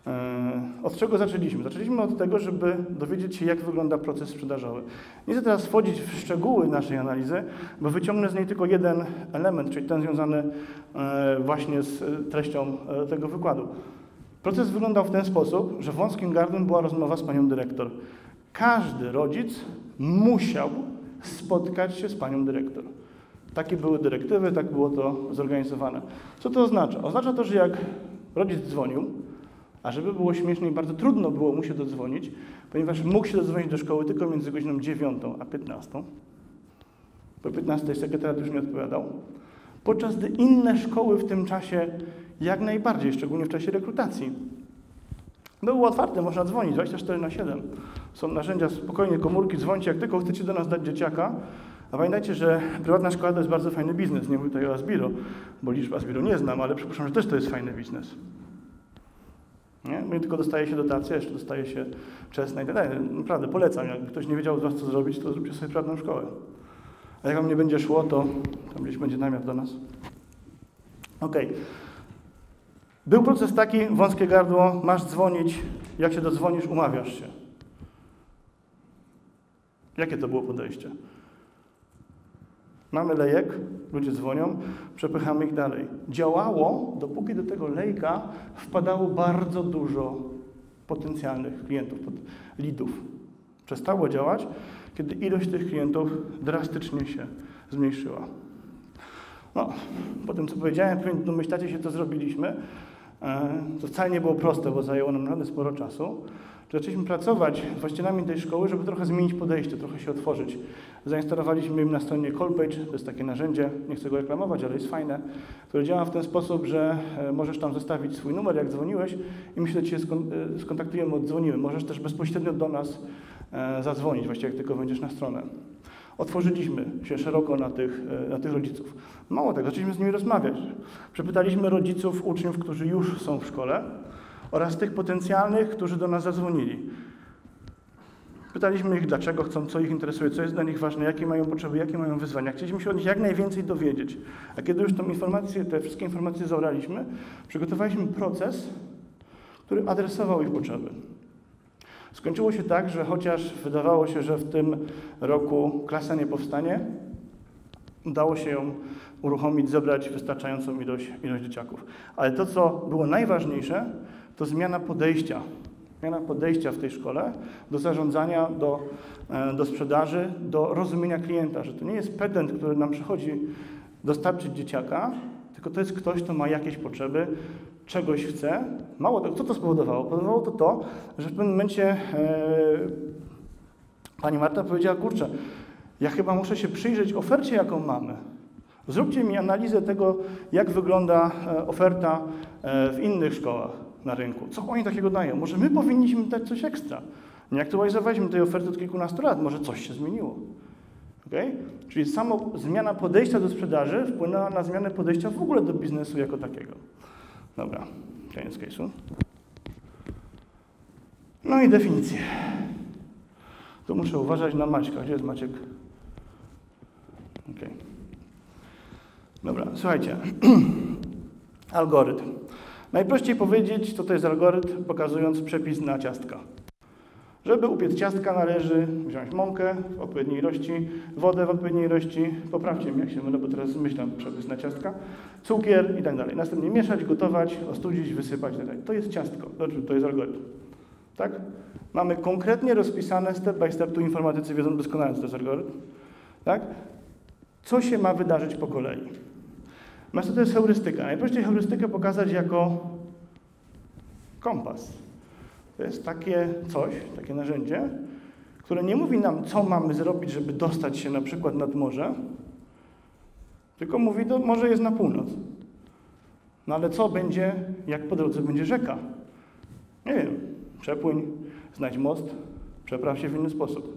E, Od czego zaczęliśmy? Zaczęliśmy od tego, żeby dowiedzieć się, jak wygląda proces sprzedażowy. Nie chcę teraz wchodzić w szczegóły naszej analizy, bo wyciągnę z niej tylko jeden element, czyli ten związany e, właśnie z treścią tego wykładu. Proces wyglądał w ten sposób, że wąskim gardłem była rozmowa z panią dyrektor. Każdy rodzic musiał spotkać się z panią dyrektor. Takie były dyrektywy, tak było to zorganizowane. Co to oznacza? Oznacza to, że jak rodzic dzwonił, a żeby było śmieszniej, bardzo trudno było mu się dodzwonić, ponieważ mógł się dodzwonić do szkoły tylko między godziną 9 a 15. Po 15 sekretariat już nie odpowiadał. Podczas gdy inne szkoły w tym czasie jak najbardziej, szczególnie w czasie rekrutacji. Było otwarte, można dzwonić 24 na 7. Są narzędzia, spokojnie, komórki, dzwońcie, jak tylko chcecie do nas dać dzieciaka. A pamiętajcie, że prywatna szkoła to jest bardzo fajny biznes. Nie mówię tutaj o Asbiro, bo liczb Asbiro nie znam, ale przypuszczam, że też to jest fajny biznes. Nie? Nie tylko dostaje się dotacje, jeszcze dostaje się czesne i tak dalej. Naprawdę polecam. Jak ktoś nie wiedział z Was, co zrobić, to zróbcie sobie prywatną szkołę. A jak Wam nie będzie szło, to tam gdzieś będzie namiar do nas. Ok. Był proces taki, wąskie gardło, masz dzwonić, jak się dodzwonisz, umawiasz się. Jakie to było podejście? Mamy lejek, ludzie dzwonią, przepychamy ich dalej. Działało, dopóki do tego lejka wpadało bardzo dużo potencjalnych klientów, leadów. Przestało działać, kiedy ilość tych klientów drastycznie się zmniejszyła. No, po tym, co powiedziałem, pewnie domyślacie się, co zrobiliśmy. E, To wcale nie było proste, bo zajęło nam naprawdę sporo czasu. Zaczęliśmy pracować z właścicielami tej szkoły, żeby trochę zmienić podejście, trochę się otworzyć. Zainstalowaliśmy im na stronie Callpage, to jest takie narzędzie, nie chcę go reklamować, ale jest fajne, które działa w ten sposób, że e, możesz tam zostawić swój numer, jak dzwoniłeś i my się do Ciebie e, skontaktujemy, oddzwonimy. Możesz też bezpośrednio do nas e, zadzwonić, właściwie jak tylko wejdziesz na stronę. Otworzyliśmy się szeroko na tych, na tych rodziców. Mało tego, zaczęliśmy z nimi rozmawiać. Przepytaliśmy rodziców, uczniów, którzy już są w szkole oraz tych potencjalnych, którzy do nas zadzwonili. Pytaliśmy ich, dlaczego chcą, co ich interesuje, co jest dla nich ważne, jakie mają potrzeby, jakie mają wyzwania. Chcieliśmy się od nich jak najwięcej dowiedzieć. A kiedy już tą informację, te wszystkie informacje zebraliśmy, przygotowaliśmy proces, który adresował ich potrzeby. Skończyło się tak, że chociaż wydawało się, że w tym roku klasa nie powstanie, udało się ją uruchomić, zebrać wystarczającą ilość, ilość dzieciaków. Ale to, co było najważniejsze, to zmiana podejścia. Zmiana podejścia w tej szkole do zarządzania, do, e, do sprzedaży, do rozumienia klienta, że to nie jest pedent, który nam przychodzi dostarczyć dzieciaka, tylko to jest ktoś, kto ma jakieś potrzeby, czegoś chce. Mało tego, co to spowodowało? Spowodowało to to, że w pewnym momencie e, pani Marta powiedziała, kurczę, ja chyba muszę się przyjrzeć ofercie, jaką mamy. Zróbcie mi analizę tego, jak wygląda e, oferta e, w innych szkołach na rynku. Co oni takiego dają? Może my powinniśmy dać coś ekstra. Nie aktualizowaliśmy tej oferty od kilkunastu lat, może coś się zmieniło. Okay? Czyli samo zmiana podejścia do sprzedaży wpłynęła na zmianę podejścia w ogóle do biznesu jako takiego. Dobra, koniec case'u. No i definicje. Tu muszę uważać na Maćka. Gdzie jest Maciek? Okej. Dobra, słuchajcie. [CLEARS THROAT] algorytm. Najprościej powiedzieć, co to jest algorytm, pokazując przepis na ciastka. Żeby upiec ciastka należy wziąć mąkę w odpowiedniej ilości, wodę w odpowiedniej ilości, poprawcie mnie jak się mylę, bo teraz zmyślam przepis na ciastka, cukier i tak dalej. Następnie mieszać, gotować, ostudzić, wysypać i tak. To jest ciastko, to jest algorytm. Tak? Mamy konkretnie rozpisane step by step, tu informatycy wiedzą doskonale, co to jest algorytm. Tak? Co się ma wydarzyć po kolei? Natomiast to jest heurystyka. Najprościej heurystykę pokazać jako kompas. To jest takie coś, takie narzędzie, które nie mówi nam, co mamy zrobić, żeby dostać się na przykład nad morze, tylko mówi, to morze jest na północ. No ale co będzie, jak po drodze będzie rzeka? Nie wiem. Przepłyń, znajdź most, przepraw się w inny sposób.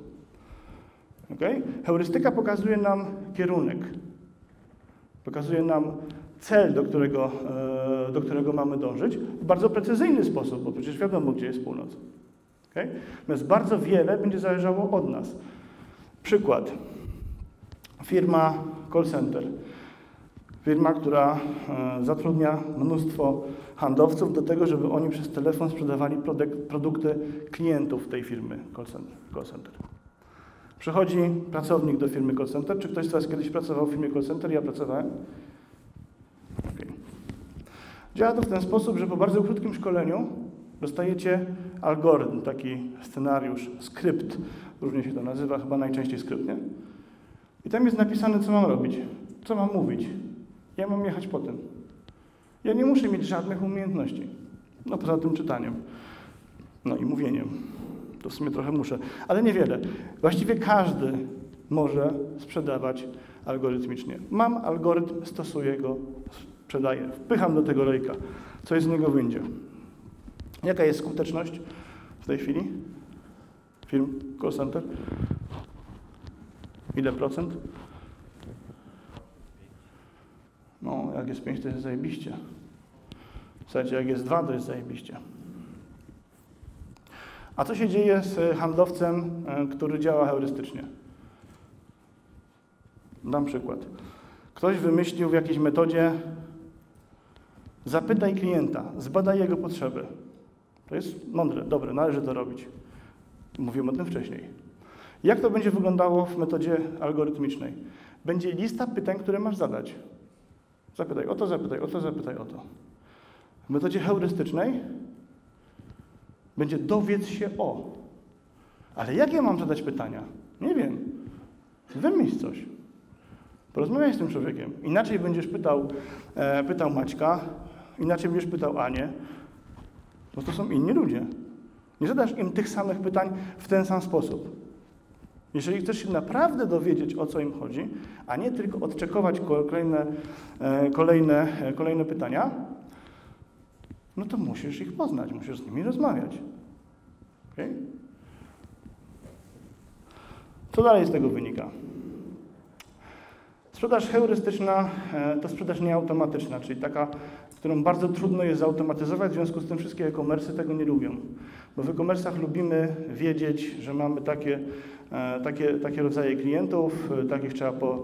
Okay? Heurystyka pokazuje nam kierunek. Pokazuje nam cel, do którego, e, do którego mamy dążyć w bardzo precyzyjny sposób, bo przecież wiadomo, gdzie jest północ. Okay? Natomiast bardzo wiele będzie zależało od nas. Przykład. Firma call center. Firma, która e, zatrudnia mnóstwo handlowców do tego, żeby oni przez telefon sprzedawali produk- produkty klientów tej firmy call center. Call center. Przychodzi pracownik do firmy call center. Czy ktoś z Was kiedyś pracował w firmie call center? Ja pracowałem. Okej. Działa to w ten sposób, że po bardzo krótkim szkoleniu dostajecie algorytm, taki scenariusz, skrypt, różnie się to nazywa, chyba najczęściej skrypt, nie? I tam jest napisane, co mam robić, co mam mówić. Ja mam jechać po tym. Ja nie muszę mieć żadnych umiejętności, no poza tym czytaniem, no i mówieniem. To w sumie trochę muszę, ale niewiele. Właściwie każdy może sprzedawać algorytmicznie. Mam algorytm, stosuję go, sprzedaję, wpycham do tego lejka. Co z niego wyjdzie? Jaka jest skuteczność w tej chwili? Firm call center? Ile procent? No, jak jest 5, to jest zajebiście. Słuchajcie, jak jest 2, to jest zajebiście. A co się dzieje z handlowcem, e, który działa heurystycznie? Dam przykład. Ktoś wymyślił w jakiejś metodzie, zapytaj klienta, zbadaj jego potrzeby. To jest mądre, dobre, należy to robić. Mówiłem o tym wcześniej. Jak to będzie wyglądało w metodzie algorytmicznej? będzie lista pytań, które masz zadać. Zapytaj o to, zapytaj o to, zapytaj o to. W metodzie heurystycznej będzie dowiedz się o. Ale jakie mam zadać pytania? Nie wiem. Wymyśl coś. Porozmawiaj z tym człowiekiem. Inaczej będziesz pytał, e, pytał Maćka, inaczej będziesz pytał Anię, bo to są inni ludzie. Nie zadasz im tych samych pytań w ten sam sposób. Jeżeli chcesz się naprawdę dowiedzieć, o co im chodzi, a nie tylko odczekować kolejne, e, kolejne, e, kolejne pytania, no to musisz ich poznać, musisz z nimi rozmawiać. Okay? Co dalej z tego wynika? Sprzedaż heurystyczna e, to sprzedaż nieautomatyczna, czyli taka, którą bardzo trudno jest zautomatyzować, w związku z tym wszystkie e-commerce tego nie lubią. Bo w e-commerce'ach lubimy wiedzieć, że mamy takie, e, takie, takie rodzaje klientów, e, takich trzeba po,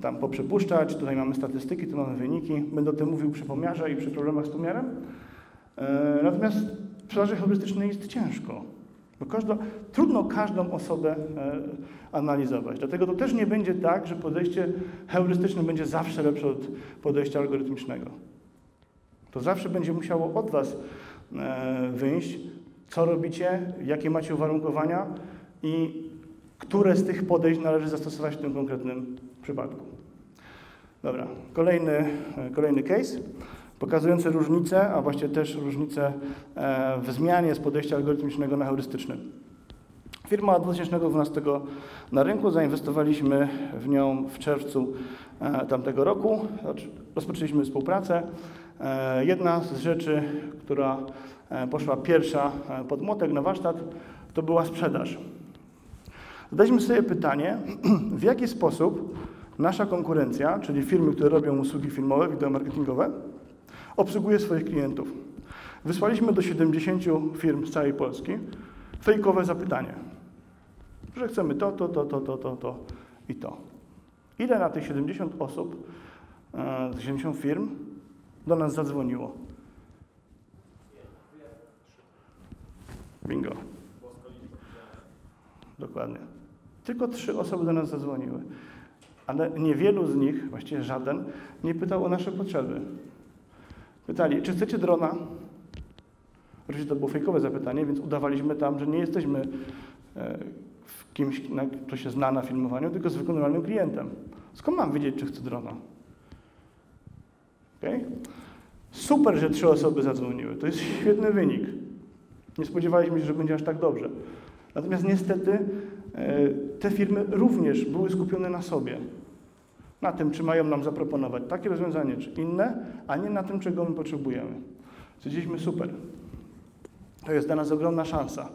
tam poprzepuszczać, tutaj mamy statystyki, tu mamy wyniki. Będę o tym mówił przy pomiarze i przy problemach z pomiarem. E, Natomiast w sprzedaży heurystycznej jest ciężko, bo trudno każdą osobę e, analizować. Dlatego to też nie będzie tak, że podejście heurystyczne będzie zawsze lepsze od podejścia algorytmicznego. To zawsze będzie musiało od Was e, wyjść, co robicie, jakie macie uwarunkowania i które z tych podejść należy zastosować w tym konkretnym przypadku. Dobra, kolejny, e, kolejny case pokazujący różnice, a właściwie też różnice e, w zmianie z podejścia algorytmicznego na heurystyczne. Firma od 2012 na rynku, zainwestowaliśmy w nią w czerwcu e, tamtego roku, rozpoczęliśmy współpracę. E, Jedna z rzeczy, która poszła pierwsza pod młotek na warsztat, to była sprzedaż. Zadaliśmy sobie pytanie, [CLEARS THROAT] w jaki sposób nasza konkurencja, czyli firmy, które robią usługi filmowe, wideomarketingowe, obsługuje swoich klientów. Wysłaliśmy do 70 firm z całej Polski fejkowe zapytanie, że chcemy to, to, to, to, to, to, to i to. Ile na tych 70 osób, e, 70 firm do nas zadzwoniło? Bingo. Dokładnie. Tylko trzy osoby do nas zadzwoniły. Ale niewielu z nich, właściwie żaden, nie pytał o nasze potrzeby. Pytali, czy chcecie drona? Oczywiście to było fejkowe zapytanie, więc udawaliśmy tam, że nie jesteśmy e, w kimś, kto się zna na filmowaniu, tylko zwykłym normalnym klientem. Skąd mam wiedzieć, czy chcę drona? Okay? Super, że trzy osoby zadzwoniły. To jest świetny wynik. Nie spodziewaliśmy się, że będzie aż tak dobrze. Natomiast niestety e, te firmy również były skupione na sobie. Na tym, czy mają nam zaproponować takie rozwiązanie, czy inne, a nie na tym, czego my potrzebujemy. Stwierdziliśmy super. To jest dla nas ogromna szansa.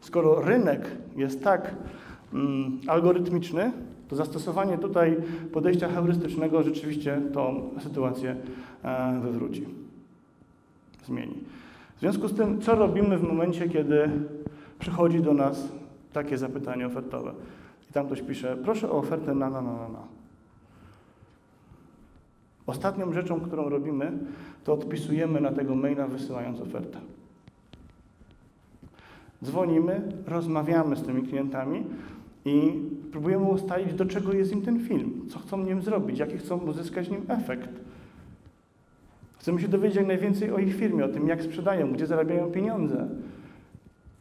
Skoro rynek jest tak mm, algorytmiczny, to zastosowanie tutaj podejścia heurystycznego rzeczywiście tą sytuację e, wywróci, zmieni. W związku z tym, co robimy w momencie, kiedy przychodzi do nas takie zapytanie ofertowe? I tam ktoś pisze, proszę o ofertę na, na, na, na. Ostatnią rzeczą, którą robimy, to odpisujemy na tego maila, wysyłając ofertę. Dzwonimy, rozmawiamy z tymi klientami i próbujemy ustalić, do czego jest im ten film, co chcą nim zrobić, jaki chcą uzyskać nim efekt. Chcemy się dowiedzieć jak najwięcej o ich firmie, o tym, jak sprzedają, gdzie zarabiają pieniądze,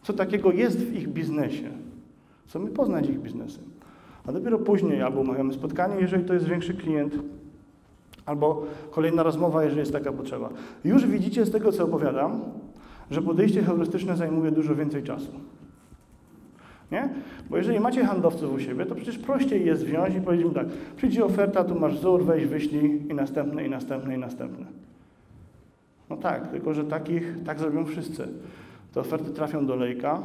co takiego jest w ich biznesie. Chcemy poznać ich biznesy. A dopiero później albo umawiamy spotkanie, jeżeli to jest większy klient, albo kolejna rozmowa, jeżeli jest taka potrzeba. Już widzicie z tego, co opowiadam, że podejście heurystyczne zajmuje dużo więcej czasu. Nie? Bo jeżeli macie handlowców u siebie, to przecież prościej jest wziąć i powiedzieć im tak, przyjdzie oferta, tu masz wzór, weź, wyślij i następne, i następne, i następne. No tak, tylko że takich, tak zrobią wszyscy. Te oferty trafią do lejka,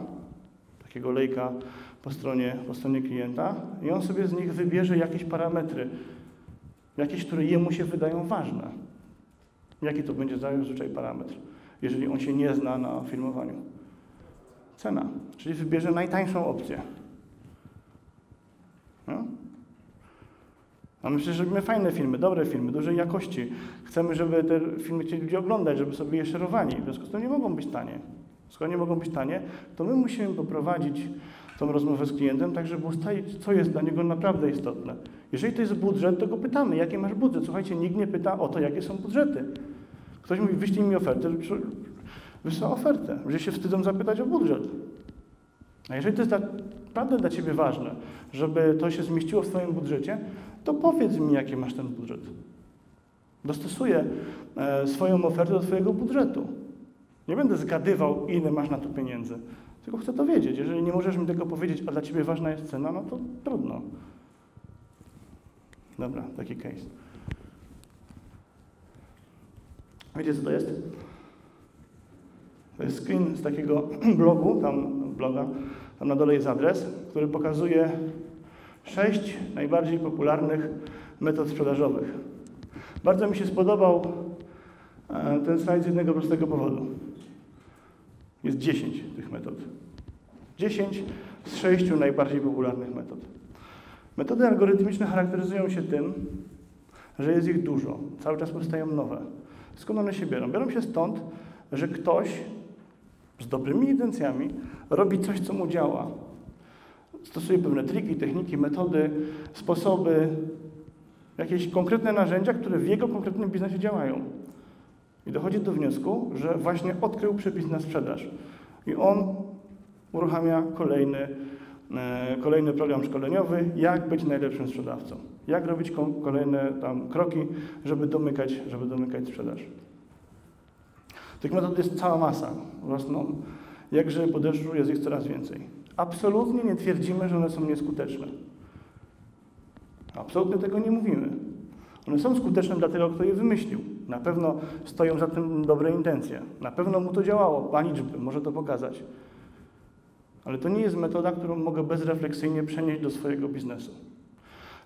takiego lejka po stronie, po stronie klienta i on sobie z nich wybierze jakieś parametry, jakieś, które jemu się wydają ważne. Jaki to będzie zazwyczaj parametr, jeżeli on się nie zna na filmowaniu? Cena, czyli wybierze najtańszą opcję. No? A my przecież robimy fajne filmy, dobre filmy, dużej jakości. Chcemy, żeby te filmy chcieli ludzie oglądać, żeby sobie je szerowali. W związku z tym nie mogą być tanie. Skoro nie mogą być tanie, to my musimy poprowadzić tą rozmowę z klientem, tak żeby ustalić, co jest dla niego naprawdę istotne. Jeżeli to jest budżet, to go pytamy, jaki masz budżet. Słuchajcie, nikt nie pyta o to, jakie są budżety. Ktoś mówi, wyślij mi ofertę, wysła ofertę. Ludzie się wstydzą zapytać o budżet. A jeżeli to jest naprawdę dla Ciebie ważne, żeby to się zmieściło w Twoim budżecie, to powiedz mi, jaki masz ten budżet. Dostosuję e, swoją ofertę do Twojego budżetu. Nie będę zgadywał, ile masz na to pieniędzy. Tylko chcę to wiedzieć. Jeżeli nie możesz mi tego powiedzieć, a dla Ciebie ważna jest cena, no to trudno. Dobra, taki case. Wiecie, co to jest? To jest screen z takiego [CLEARS THROAT] blogu, tam bloga, tam na dole jest adres, który pokazuje sześć najbardziej popularnych metod sprzedażowych. Bardzo mi się spodobał e, ten slajd z jednego prostego powodu. Jest 10 tych metod. 10 z sześciu najbardziej popularnych metod. Metody algorytmiczne charakteryzują się tym, że jest ich dużo, cały czas powstają nowe. Skąd one się biorą? Biorą się stąd, że ktoś z dobrymi intencjami robi coś, co mu działa. Stosuje pewne triki, techniki, metody, sposoby, jakieś konkretne narzędzia, które w jego konkretnym biznesie działają. I dochodzi do wniosku, że właśnie odkrył przepis na sprzedaż. I on uruchamia kolejny, e, kolejny program szkoleniowy, jak być najlepszym sprzedawcą. Jak robić ko- kolejne tam kroki, żeby domykać, żeby domykać sprzedaż. Tych metod jest cała masa. Rosną jak grzyby po jest ich coraz więcej. Absolutnie nie twierdzimy, że one są nieskuteczne. Absolutnie tego nie mówimy. One są skuteczne dla tego, kto je wymyślił. Na pewno stoją za tym dobre intencje. Na pewno mu to działało. Ma liczby, może to pokazać. Ale to nie jest metoda, którą mogę bezrefleksyjnie przenieść do swojego biznesu.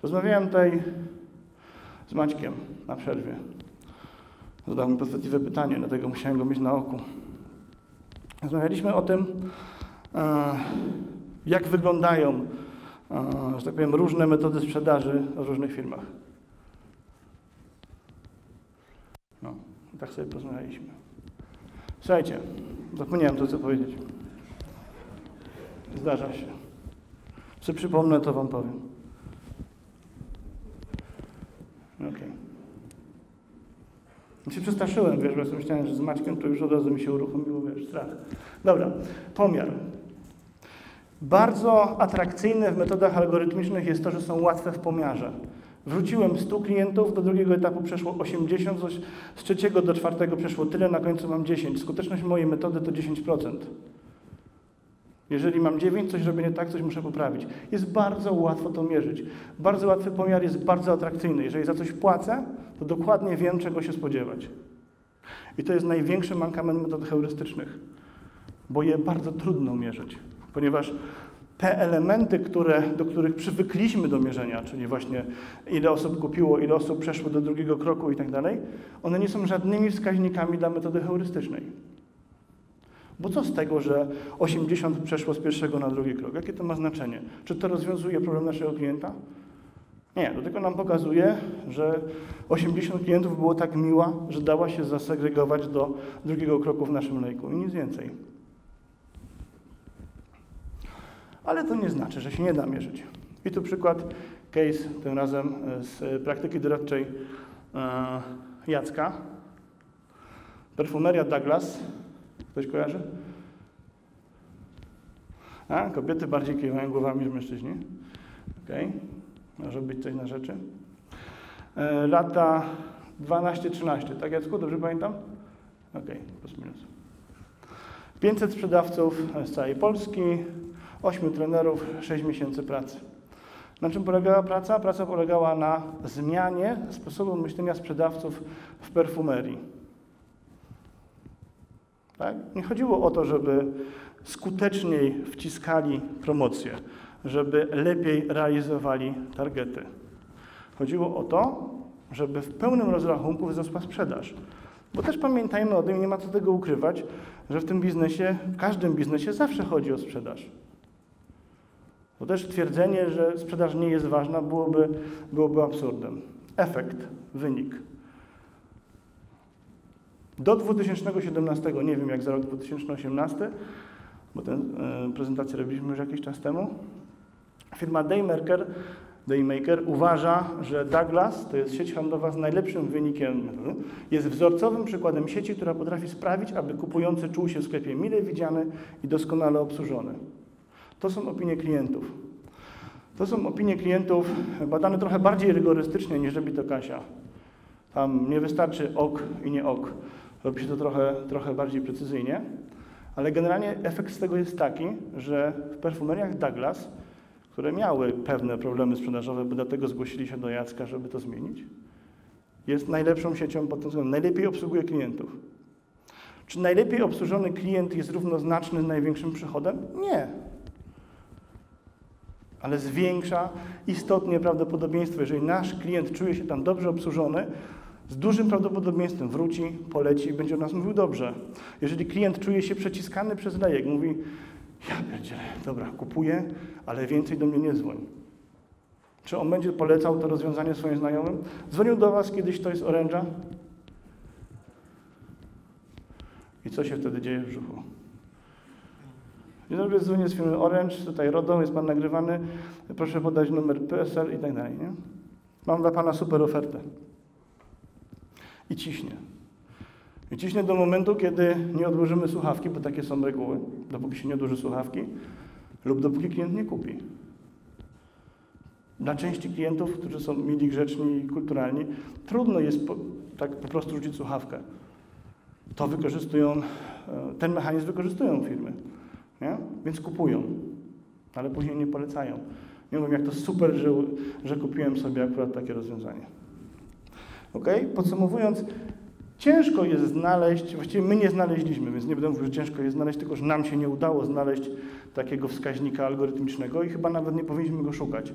Rozmawiałem tutaj z Maćkiem na przerwie. Zadał mi podstawowe pytanie, dlatego musiałem go mieć na oku. Rozmawialiśmy o tym, e, jak wyglądają, e, że tak powiem, różne metody sprzedaży w różnych firmach. No, tak sobie porozmawialiśmy. Słuchajcie, zapomniałem to, co powiedzieć. Zdarza się. Co przypomnę, to wam powiem. Okej. Ja się przestraszyłem, wiesz, bo myślałem, że z Maćkiem to już od razu mi się uruchomiło, wiesz, strach. Dobra, pomiar. Bardzo atrakcyjne w metodach algorytmicznych jest to, że są łatwe w pomiarze. Wrzuciłem 100 klientów, do drugiego etapu przeszło 80, coś- z trzeciego do czwartego przeszło tyle, na końcu mam 10. Skuteczność mojej metody to 10%. Jeżeli mam 9, coś robię nie tak, coś muszę poprawić. Jest bardzo łatwo to mierzyć. Bardzo łatwy pomiar jest bardzo atrakcyjny. Jeżeli za coś płacę, to dokładnie wiem, czego się spodziewać. I to jest największy mankament metod heurystycznych, bo je bardzo trudno mierzyć, ponieważ te elementy, które, do których przywykliśmy do mierzenia, czyli właśnie ile osób kupiło, ile osób przeszło do drugiego kroku i tak dalej, one nie są żadnymi wskaźnikami dla metody heurystycznej. Bo co z tego, że 80 przeszło z pierwszego na drugi krok? Jakie to ma znaczenie? Czy to rozwiązuje problem naszego klienta? Nie, to tylko nam pokazuje, że 80 klientów było tak miła, że dała się zasegregować do drugiego kroku w naszym lejku i nic więcej. Ale to nie znaczy, że się nie da mierzyć. I tu przykład, case tym razem e, z praktyki doradczej e, Jacka. Perfumeria Douglas. Ktoś kojarzy? A, kobiety bardziej kiwają głowami niż mężczyźni. Okej, może być coś na rzeczy. E, lata 12-13, tak Jacku, dobrze pamiętam? Okej, plus minus. 500 sprzedawców z całej Polski, 8 trenerów, 6 miesięcy pracy. Na czym polegała praca? Praca polegała na zmianie sposobu myślenia sprzedawców w perfumerii. Tak? Nie chodziło o to, żeby skuteczniej wciskali promocje, żeby lepiej realizowali targety. Chodziło o to, żeby w pełnym rozrachunku wzrosła sprzedaż. Bo też pamiętajmy o tym, nie ma co tego ukrywać, że w tym biznesie, w każdym biznesie zawsze chodzi o sprzedaż. Bo też twierdzenie, że sprzedaż nie jest ważna, byłoby, byłoby absurdem. Efekt, wynik. Do 2017, nie wiem jak za rok 2018, bo tę e, prezentację robiliśmy już jakiś czas temu, firma Daymerker Daymaker uważa, że Douglas to jest sieć handlowa z najlepszym wynikiem, jest wzorcowym przykładem sieci, która potrafi sprawić, aby kupujący czuł się w sklepie mile widziany i doskonale obsłużony. To są opinie klientów. To są opinie klientów badane trochę bardziej rygorystycznie niż robi to Kasia. Tam nie wystarczy ok i nie ok. Robi się to trochę, trochę bardziej precyzyjnie. Ale generalnie efekt z tego jest taki, że w perfumeriach Douglas, które miały pewne problemy sprzedażowe, bo dlatego zgłosili się do Jacka, żeby to zmienić, jest najlepszą siecią pod tym względem. Najlepiej obsługuje klientów. Czy najlepiej obsłużony klient jest równoznaczny z największym przychodem? Nie. Ale zwiększa istotnie prawdopodobieństwo, jeżeli nasz klient czuje się tam dobrze obsłużony, z dużym prawdopodobieństwem wróci, poleci i będzie o nas mówił dobrze. Jeżeli klient czuje się przeciskany przez lejek, mówi, ja pierdzielę, dobra, kupuję, ale więcej do mnie nie dzwoń. Czy on będzie polecał to rozwiązanie swoim znajomym? Dzwonił do Was kiedyś ktoś z Orange'a? I co się wtedy dzieje w brzuchu? Dzień dobry, dzwonię z firmy Orange, tutaj RODO, jest Pan nagrywany, proszę podać numer PSL i tak dalej, nie? Mam dla Pana super ofertę. I ciśnie. I ciśnie do momentu, kiedy nie odłożymy słuchawki, bo takie są reguły, dopóki się nie odłoży słuchawki, lub dopóki klient nie kupi. Dla części klientów, którzy są mili, grzeczni i kulturalni, trudno jest po, tak po prostu rzucić słuchawkę. To wykorzystują, e, ten mechanizm wykorzystują firmy, nie? więc kupują, ale później nie polecają. Nie mówią, jak to super, że, że kupiłem sobie akurat takie rozwiązanie. Ok? Podsumowując, ciężko jest znaleźć, właściwie my nie znaleźliśmy, więc nie będę mówił, że ciężko jest znaleźć, tylko że nam się nie udało znaleźć takiego wskaźnika algorytmicznego i chyba nawet nie powinniśmy go szukać.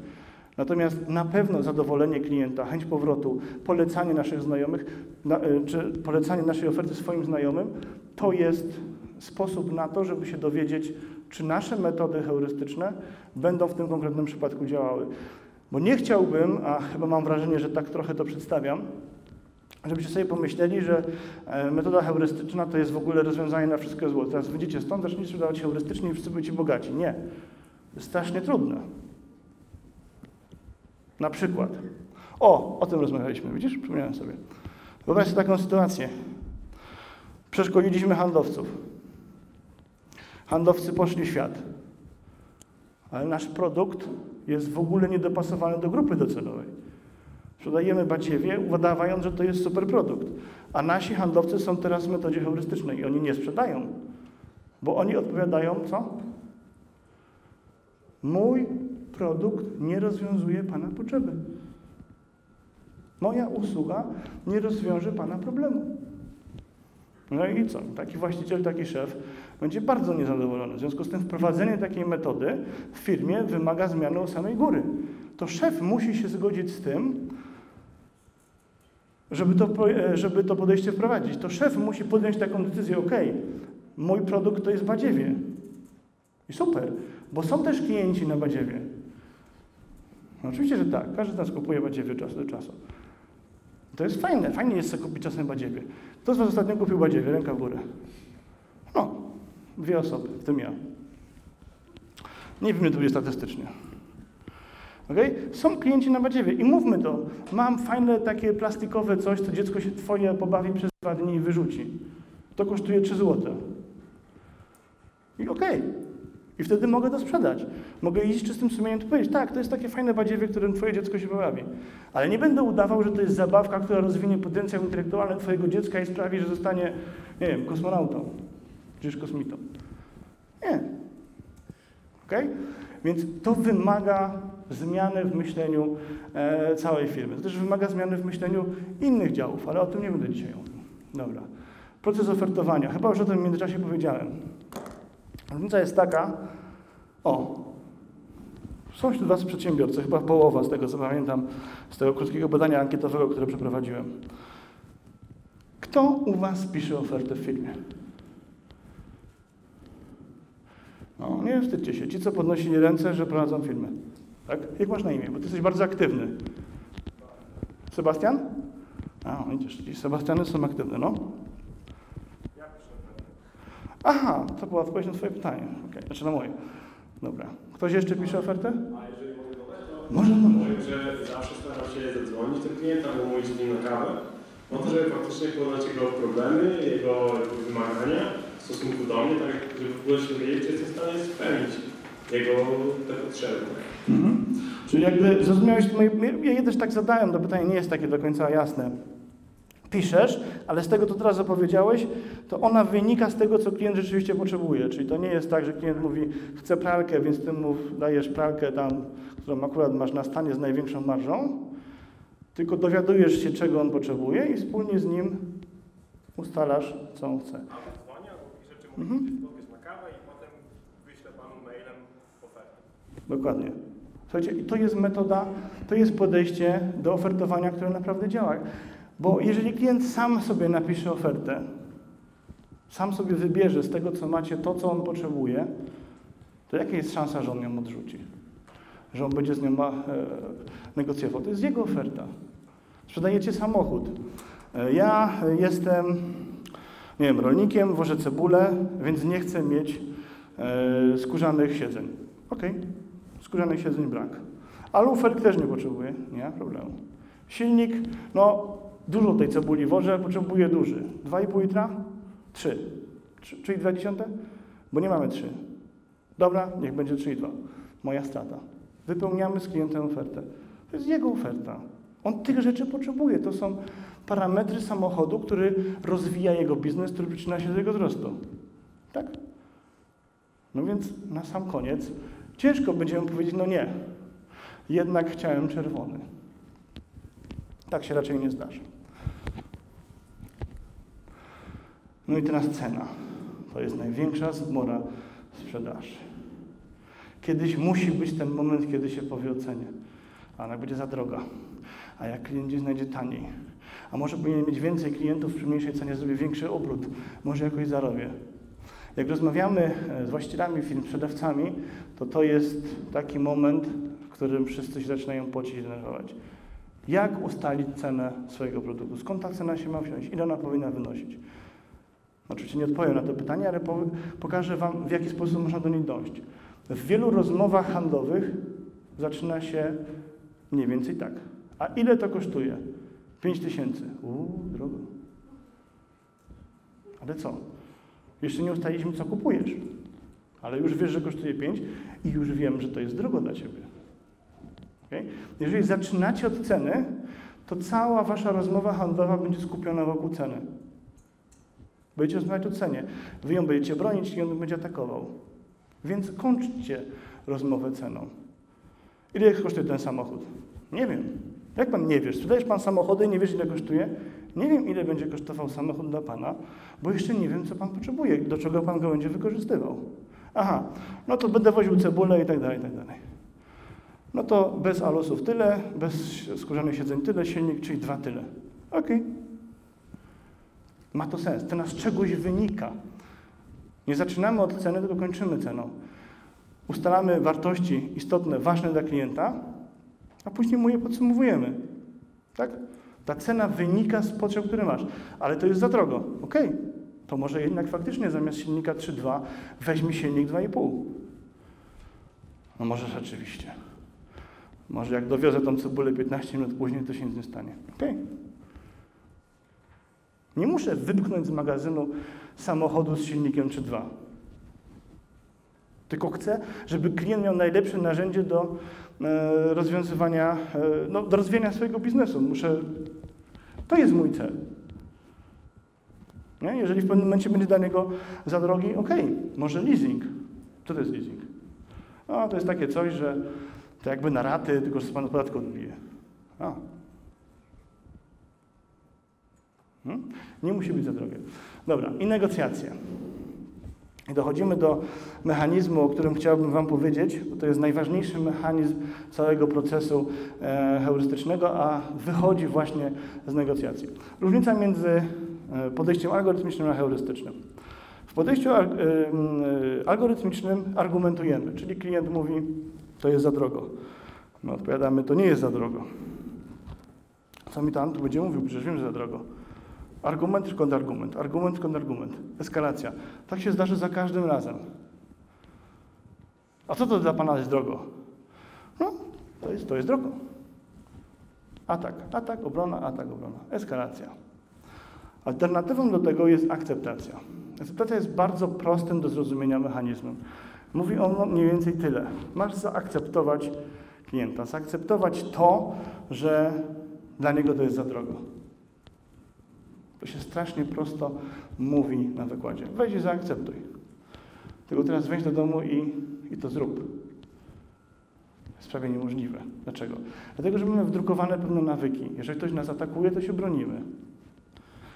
Natomiast na pewno zadowolenie klienta, chęć powrotu, polecanie naszych znajomych, na, y, czy polecanie naszej oferty swoim znajomym, to jest sposób na to, żeby się dowiedzieć, czy nasze metody heurystyczne będą w tym konkretnym przypadku działały. Bo nie chciałbym, a chyba mam wrażenie, że tak trochę to przedstawiam, żebyście sobie pomyśleli, że e, metoda heurystyczna to jest w ogóle rozwiązanie na wszystko zło. Teraz wyjdziecie stąd, zaczniecie sprzedawać heurystycznie i wszyscy będziecie bogaci. Nie. To jest strasznie trudne. Na przykład. O, o tym rozmawialiśmy, widzisz? Przypomniałem sobie. Wyobraź sobie taką sytuację. Przeszkoliliśmy handlowców. Handlowcy poszli świat. Ale nasz produkt jest w ogóle niedopasowany do grupy docelowej. Sprzedajemy badziewie, udawając, że to jest super produkt. A nasi handlowcy są teraz w metodzie heurystycznej i oni nie sprzedają. Bo oni odpowiadają, co? Mój produkt nie rozwiązuje Pana potrzeby. Moja usługa nie rozwiąże Pana problemu. No i co? Taki właściciel, taki szef będzie bardzo niezadowolony. W związku z tym wprowadzenie takiej metody w firmie wymaga zmiany u samej góry. To szef musi się zgodzić z tym, żeby to, e, żeby to podejście wprowadzić. To szef musi podjąć taką decyzję, ok, mój produkt to jest badziewie. I super, bo są też klienci na badziewie. No oczywiście, że tak. Każdy z nas kupuje badziewie od czasu do czasu. To jest fajne. Fajnie jest sobie kupić czasem badziewie. Kto z Was ostatnio kupił badziewie? Ręka w górę. No, dwie osoby, w tym ja. Nie wiem, ile to będzie statystycznie. Okay? Są klienci na badziewie i mówmy to. Mam fajne takie plastikowe coś, co dziecko się Twoje pobawi przez dwa dni i wyrzuci. To kosztuje 3 zł. I okej. I wtedy mogę to sprzedać. Mogę iść z czystym sumieniem i powiedzieć, tak, to jest takie fajne badziewie, którym Twoje dziecko się pobawi. Ale nie będę udawał, że to jest zabawka, która rozwinie potencjał intelektualny Twojego dziecka i sprawi, że zostanie, nie wiem, kosmonautą, czy kosmitą. Nie. Okay? Więc to wymaga zmiany w myśleniu e, całej firmy. To też wymaga zmiany w myśleniu innych działów, ale o tym nie będę dzisiaj mówił. Dobra. Proces ofertowania. Chyba już o tym w międzyczasie powiedziałem. Różnica jest taka, o, są wśród Was przedsiębiorcy, chyba połowa z tego, co pamiętam, z tego krótkiego badania ankietowego, które przeprowadziłem. Kto u Was pisze ofertę w firmie? No, nie wstydźcie się. Ci, co podnosili ręce, że prowadzą firmę. Tak? Jak masz na imię? Bo ty jesteś bardzo aktywny. Sebastian? A, widzisz, ci Sebastiany są aktywne, no. Aha, to była odpowiedź na twoje pytanie. Okay. Znaczy na moje. Dobra. Ktoś jeszcze pisze ofertę? Może, no, może. Powiem, że zawsze staram się zadzwonić do klienta, umówić z nim na kawę, po to, żeby faktycznie poznać jego problemy, jego wymagania w stosunku do mnie, tak żeby w ogóle się wiedzieć, czy jestem w stanie spełnić jego te potrzeby. Mhm. Czyli jakby zrozumiałeś, ja je też tak zadałem, to pytanie nie jest takie do końca jasne. Piszesz, ale z tego, co teraz opowiedziałeś, to ona wynika z tego, co klient rzeczywiście potrzebuje. Czyli to nie jest tak, że klient mówi, chcę pralkę, więc ty mu dajesz pralkę tam, którą akurat masz na stanie z największą marżą, tylko dowiadujesz się, czego on potrzebuje i wspólnie z nim ustalasz, co on chce. Mhm. mogę się spotkać na kawę i potem wyślę panu mailem ofertę. Dokładnie. Słuchajcie, to jest metoda, to jest podejście do ofertowania, które naprawdę działa. Bo jeżeli klient sam sobie napisze ofertę, sam sobie wybierze z tego, co macie, to, co on potrzebuje, to jaka jest szansa, że on ją odrzuci? Że on będzie z nią e, negocjował? To jest jego oferta. Sprzedajecie samochód. E, ja jestem, nie wiem, rolnikiem, wożę cebulę, więc nie chcę mieć e, skórzanych siedzeń. Okej, skórzanych siedzeń brak. A luferk też nie potrzebuje, nie ma problemu. Silnik, no dużo tej cebuli wożę, potrzebuje duży. 2,5 litra? 3. Trzy- Czyli 20? Bo nie mamy 3. Dobra, niech będzie 3,2. Moja strata. Wypełniamy z klientem ofertę. To jest jego oferta. On tych rzeczy potrzebuje. To są parametry samochodu, który rozwija jego biznes, który przyczynia się do jego wzrostu. Tak? No więc na sam koniec ciężko będziemy powiedzieć, no nie, jednak chciałem czerwony. Tak się raczej nie zdarzy. No i teraz cena. To jest największa zmora sprzedaży. Kiedyś musi być ten moment, kiedy się powie o cenie. A ona będzie za droga. A jak klient gdzieś znajdzie taniej. A może powinien mieć więcej klientów przy mniejszej cenie, zrobię większy obrót. Może jakoś zarobię. Jak rozmawiamy e, z właścicielami firm, sprzedawcami, to to jest taki moment, w którym wszyscy się zaczynają pocić i denerwować. Jak ustalić cenę swojego produktu? Skąd ta cena się ma wziąć? Ile ona powinna wynosić? Oczywiście nie odpowiem na to pytanie, ale po, pokażę Wam, w jaki sposób można do niej dojść. W wielu rozmowach handlowych zaczyna się mniej więcej tak. A ile to kosztuje? 5 tysięcy. Uuu, drogo. Ale co? Jeszcze nie ustaliliśmy, co kupujesz. Ale już wiesz, że kosztuje 5 i już wiem, że to jest drogo dla Ciebie. Okay? Jeżeli zaczynacie od ceny, to cała Wasza rozmowa handlowa będzie skupiona wokół ceny. Będziecie rozmawiać o cenie. Wy ją będziecie bronić i on będzie atakował. Więc kończcie rozmowę ceną. Ile kosztuje ten samochód? Nie wiem. Jak pan nie wiesz? Sprzedajesz pan samochody i nie wiesz, ile kosztuje? Nie wiem, ile będzie kosztował samochód dla pana, bo jeszcze nie wiem, co pan potrzebuje, do czego pan go będzie wykorzystywał. Aha, no to będę woził cebulę i tak dalej, i tak dalej. No to bez alosów tyle, bez skórzanych siedzeń tyle, silnik, czyli dwa tyle. Okej. Ma to sens. Cena z czegoś wynika. Nie zaczynamy od ceny, tylko kończymy ceną. Ustalamy wartości istotne, ważne dla klienta, a później mu je podsumowujemy. Tak? Ta cena wynika z potrzeb, które masz, ale to jest za drogo. Okej, to może jednak faktycznie zamiast silnika 3.2 weźmie silnik 2,5. No może rzeczywiście. Może jak dowiozę tą cebulę 15 minut później, to się nic nie stanie. Okej. Nie muszę wypchnąć z magazynu samochodu z silnikiem 3.2. Tylko chcę, żeby klient miał najlepsze narzędzie do e, rozwiązywania, e, no, do rozwijania swojego biznesu. Muszę, to jest mój cel. Nie? Jeżeli w pewnym momencie będzie dla niego za drogi, ok, może leasing. Co to jest leasing? No, to jest takie coś, że to jakby na raty, tylko że z panu podatku odbije. A. Hmm? Nie musi być za drogie. Dobra, i negocjacje. I dochodzimy do mechanizmu, o którym chciałbym Wam powiedzieć, bo to jest najważniejszy mechanizm całego procesu e, heurystycznego, a wychodzi właśnie z negocjacji. Różnica między e, podejściem algorytmicznym a heurystycznym. W podejściu e, algorytmicznym argumentujemy, czyli klient mówi, to jest za drogo. My odpowiadamy, to nie jest za drogo. Co mi tam tu będzie mówił, przecież wiem, że za drogo. Argument kontrargument, argument kontrargument, eskalacja. Tak się zdarzy za każdym razem. A co to dla Pana jest drogo? No, To jest, to jest drogą. Atak, atak, obrona, atak, obrona. Eskalacja. Alternatywą do tego jest akceptacja. Akceptacja jest bardzo prostym do zrozumienia mechanizmem. Mówi on mniej więcej tyle. Masz zaakceptować klienta, zaakceptować to, że dla niego to jest za drogo. To się strasznie prosto mówi na wykładzie. Weź i zaakceptuj. Tylko teraz weź do domu i, i to zrób. Jest prawie niemożliwe. Dlaczego? Dlatego, że mamy wdrukowane pewne nawyki. Jeżeli ktoś nas atakuje, to się bronimy.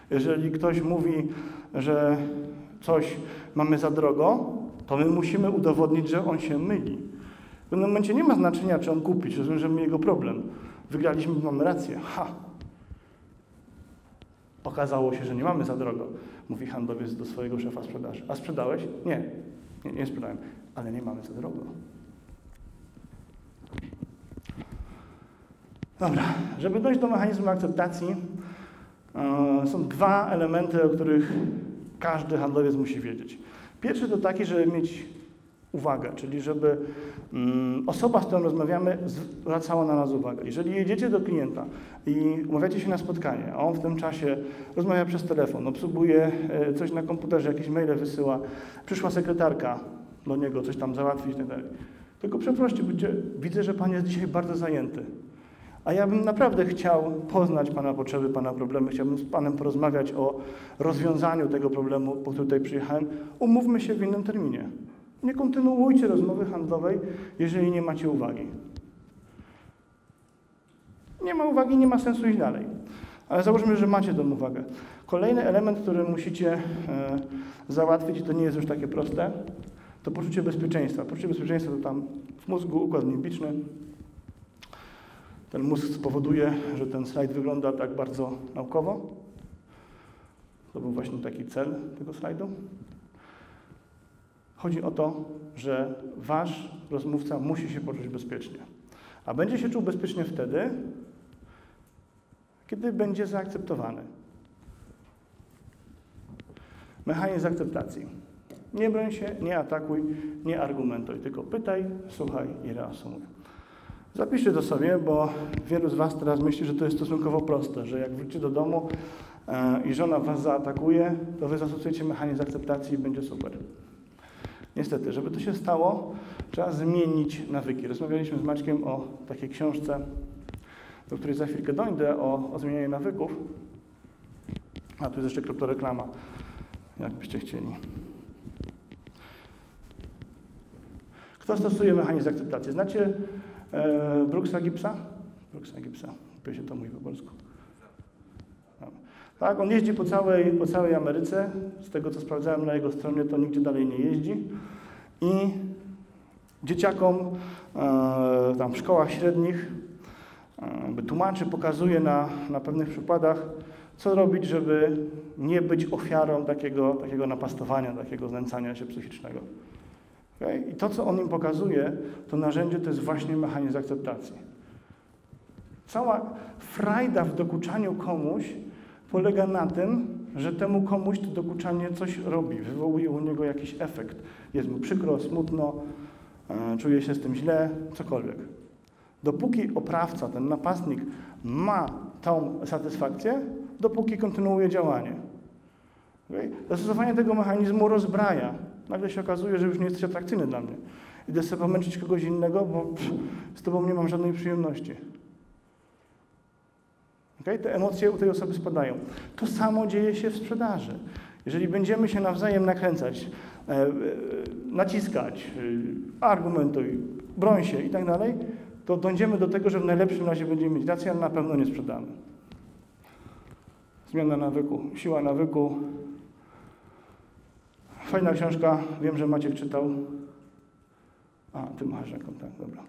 Jeżeli ktoś mówi, że coś mamy za drogo, to my musimy udowodnić, że on się myli. W pewnym momencie nie ma znaczenia, czy on kupi, czy rozwiążemy jego problem. Wygraliśmy, mamy rację. Ha! Okazało się, że nie mamy za drogo, mówi handlowiec do swojego szefa sprzedaży. A sprzedałeś? Nie. Nie, nie sprzedałem. Ale nie mamy za drogo. Dobra, żeby dojść do mechanizmu akceptacji, e, są dwa elementy, o których każdy handlowiec musi wiedzieć. Pierwszy to taki, żeby mieć uwagę, czyli żeby mm, osoba, z którą rozmawiamy, zwracała na nas uwagę. Jeżeli jedziecie do klienta i umawiacie się na spotkanie, a on w tym czasie rozmawia przez telefon, obsługuje e, coś na komputerze, jakieś maile wysyła, przyszła sekretarka do niego, coś tam załatwić itd. Tylko przeproście, widzę, że Pan jest dzisiaj bardzo zajęty. A ja bym naprawdę chciał poznać Pana potrzeby, Pana problemy, chciałbym z Panem porozmawiać o rozwiązaniu tego problemu, po który tutaj przyjechałem. Umówmy się w innym terminie. Nie kontynuujcie rozmowy handlowej, jeżeli nie macie uwagi. Nie ma uwagi, nie ma sensu iść dalej. Ale załóżmy, że macie tą uwagę. Kolejny element, który musicie e, załatwić, i to nie jest już takie proste, to poczucie bezpieczeństwa. Poczucie bezpieczeństwa to tam w mózgu układ limbiczny. Ten mózg spowoduje, że ten slajd wygląda tak bardzo naukowo. To był właśnie taki cel tego slajdu. Chodzi o to, że wasz rozmówca musi się poczuć bezpiecznie. A będzie się czuł bezpiecznie wtedy, kiedy będzie zaakceptowany. Mechanizm akceptacji. Nie broń się, nie atakuj, nie argumentuj, tylko pytaj, słuchaj i reasumuj. Zapiszcie to sobie, bo wielu z Was teraz myśli, że to jest stosunkowo proste, że jak wrócicie do domu e, i żona Was zaatakuje, to Wy zastosujecie mechanizm akceptacji i będzie super. Niestety, żeby to się stało, trzeba zmienić nawyki. Rozmawialiśmy z Maćkiem o takiej książce, do której za chwilkę dojdę, o, o zmienianiu nawyków. A tu jest jeszcze kryptoreklama, jakbyście chcieli. Kto stosuje mechanizm akceptacji? Znacie e, Brooksa Gipsa? Brooksa Gipsa, się to mówi po polsku. Tak, on jeździ po całej, po całej Ameryce. Z tego, co sprawdzałem na jego stronie, to nigdzie dalej nie jeździ. I dzieciakom e, tam w szkołach średnich e, tłumaczy, pokazuje na, na pewnych przykładach, co robić, żeby nie być ofiarą takiego, takiego napastowania, takiego znęcania się psychicznego. Okay? I to, co on im pokazuje, to narzędzie to jest właśnie mechanizm akceptacji. Cała frajda w dokuczaniu komuś polega na tym, że temu komuś to dokuczanie coś robi, wywołuje u niego jakiś efekt. Jest mu przykro, smutno, e, czuje się z tym źle, cokolwiek. Dopóki oprawca, ten napastnik ma tą satysfakcję, dopóki kontynuuje działanie. Zastosowanie tego mechanizmu rozbraja. Nagle się okazuje, że już nie jesteś atrakcyjny dla mnie. Idę sobie pomęczyć kogoś innego, bo pff, z tobą nie mam żadnej przyjemności. Okay? Te emocje u tej osoby spadają. To samo dzieje się w sprzedaży. Jeżeli będziemy się nawzajem nakręcać, e, e, naciskać, e, argumentuj, broń się i tak dalej, to dądziemy do tego, że w najlepszym razie będziemy mieć rację, ale na pewno nie sprzedamy. Zmiana nawyku, siła nawyku. Fajna książka, wiem, że Maciek czytał. A, ty masz jaką, tak, dobra.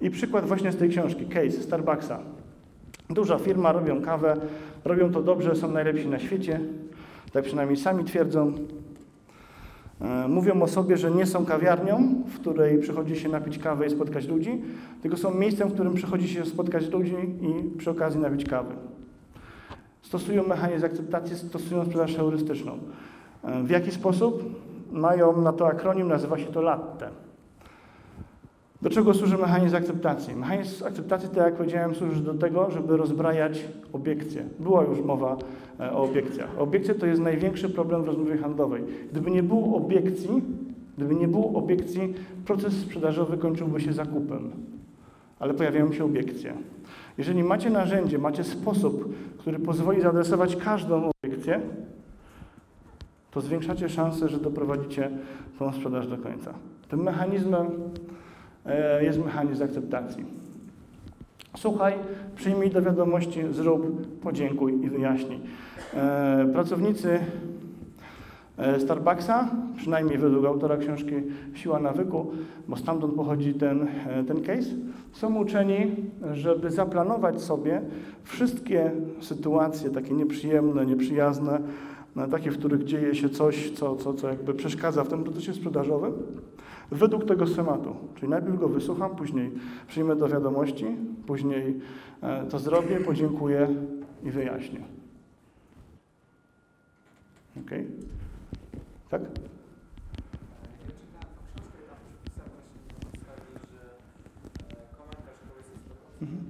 I przykład właśnie z tej książki, case Starbucksa. Duża firma, robią kawę, robią to dobrze, są najlepsi na świecie, tak przynajmniej sami twierdzą. E, Mówią o sobie, że nie są kawiarnią, w której przychodzi się napić kawę i spotkać ludzi, tylko są miejscem, w którym przychodzi się spotkać ludzi i przy okazji napić kawy. Stosują mechanizm akceptacji, stosują sprzedaż heurystyczną. E, W jaki sposób? Mają na to akronim, nazywa się to LATTE. Do czego służy mechanizm akceptacji? Mechanizm akceptacji, tak jak powiedziałem, służy do tego, żeby rozbrajać obiekcje. Była już mowa e, o obiekcjach. Obiekcje to jest największy problem w rozmowie handlowej. Gdyby nie było obiekcji, gdyby nie było obiekcji, proces sprzedażowy kończyłby się zakupem. Ale pojawiają się obiekcje. Jeżeli macie narzędzie, macie sposób, który pozwoli zaadresować każdą obiekcję, to zwiększacie szanse, że doprowadzicie tą sprzedaż do końca. Tym mechanizmem jest mechanizm akceptacji. Słuchaj, przyjmij do wiadomości, zrób, podziękuj i wyjaśnij. E, Pracownicy e, Starbucksa, przynajmniej według autora książki Siła nawyku, bo stamtąd pochodzi ten, e, ten case, są uczeni, żeby zaplanować sobie wszystkie sytuacje takie nieprzyjemne, nieprzyjazne, takie, w których dzieje się coś, co, co, co jakby przeszkadza w tym procesie sprzedażowym, według tego schematu. Czyli najpierw go wysłucham, później przyjmę do wiadomości, później e, to zrobię, podziękuję i wyjaśnię. Ok? Tak? Mhm.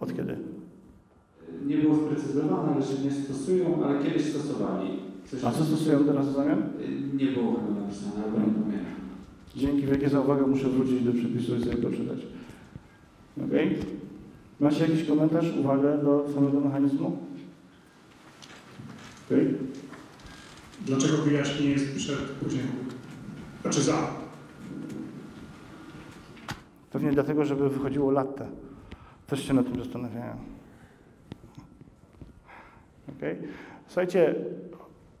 Od kiedy? Nie było sprecyzowane, ale że nie stosują, ale kiedyś stosowali. Coś A co stosują teraz w zamian? Nie było chyba napisane, ale nie pamiętam. Dzięki wielkie za uwagę, muszę wrócić do przepisu i sobie to czytać. Ok? Macie jakiś komentarz, uwagę do samego mechanizmu? Ok? Dlaczego wyjaśnienie jest przed podzięką? Znaczy za. Pewnie dlatego, żeby wychodziło latte. Też się nad tym zastanawiałem. Okay? Słuchajcie,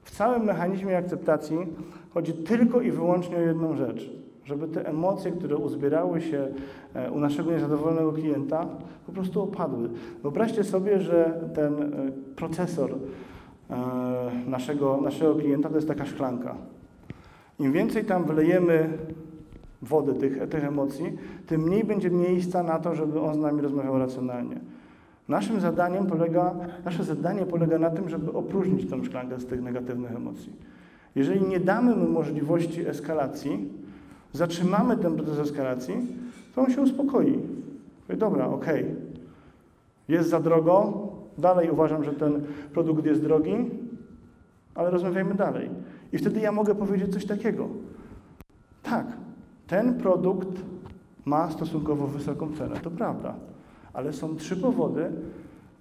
w całym mechanizmie akceptacji chodzi tylko i wyłącznie o jedną rzecz. Żeby te emocje, które uzbierały się e, u naszego niezadowolonego klienta, po prostu opadły. Wyobraźcie sobie, że ten e, procesor e, naszego, naszego klienta to jest taka szklanka. Im więcej tam wlejemy wody tych, tych emocji, tym mniej będzie miejsca na to, żeby on z nami rozmawiał racjonalnie. Naszym zadaniem polega, nasze zadanie polega na tym, żeby opróżnić tą szklankę z tych negatywnych emocji. Jeżeli nie damy mu możliwości eskalacji, zatrzymamy ten proces eskalacji, to on się uspokoi. Powie, dobra, okej, jest za drogo, dalej uważam, że ten produkt jest drogi, ale rozmawiajmy dalej. I wtedy ja mogę powiedzieć coś takiego. Tak, ten produkt ma stosunkowo wysoką cenę, to prawda, ale są trzy powody,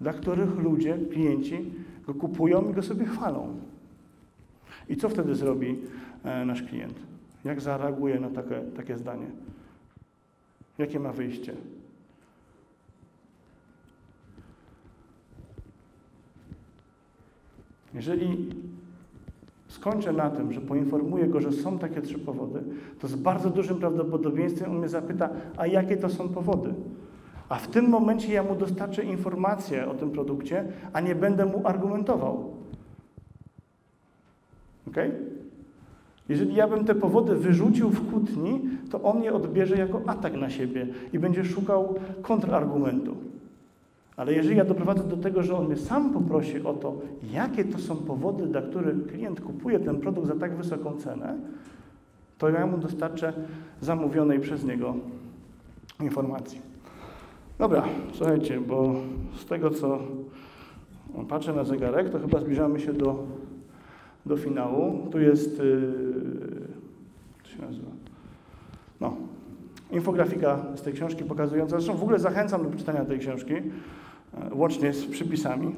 dla których ludzie, klienci go kupują i go sobie chwalą. I co wtedy zrobi e, nasz klient? Jak zareaguje na takie, takie zdanie? Jakie ma wyjście? Jeżeli skończę na tym, że poinformuję go, że są takie trzy powody, to z bardzo dużym prawdopodobieństwem on mnie zapyta, a jakie to są powody? A w tym momencie ja mu dostarczę informację o tym produkcie, a nie będę mu argumentował. Ok? Jeżeli ja bym te powody wyrzucił w kłótni, to on je odbierze jako atak na siebie i będzie szukał kontrargumentu. Ale jeżeli ja doprowadzę do tego, że on mnie sam poprosi o to, jakie to są powody, dla których klient kupuje ten produkt za tak wysoką cenę, to ja mu dostarczę zamówionej przez niego informacji. Dobra, słuchajcie, bo z tego co patrzę na zegarek, to chyba zbliżamy się do, do finału. Tu jest, yy, co się nazywa? No, infografika z tej książki pokazująca. Zresztą w ogóle zachęcam do przeczytania tej książki, e, łącznie z przypisami.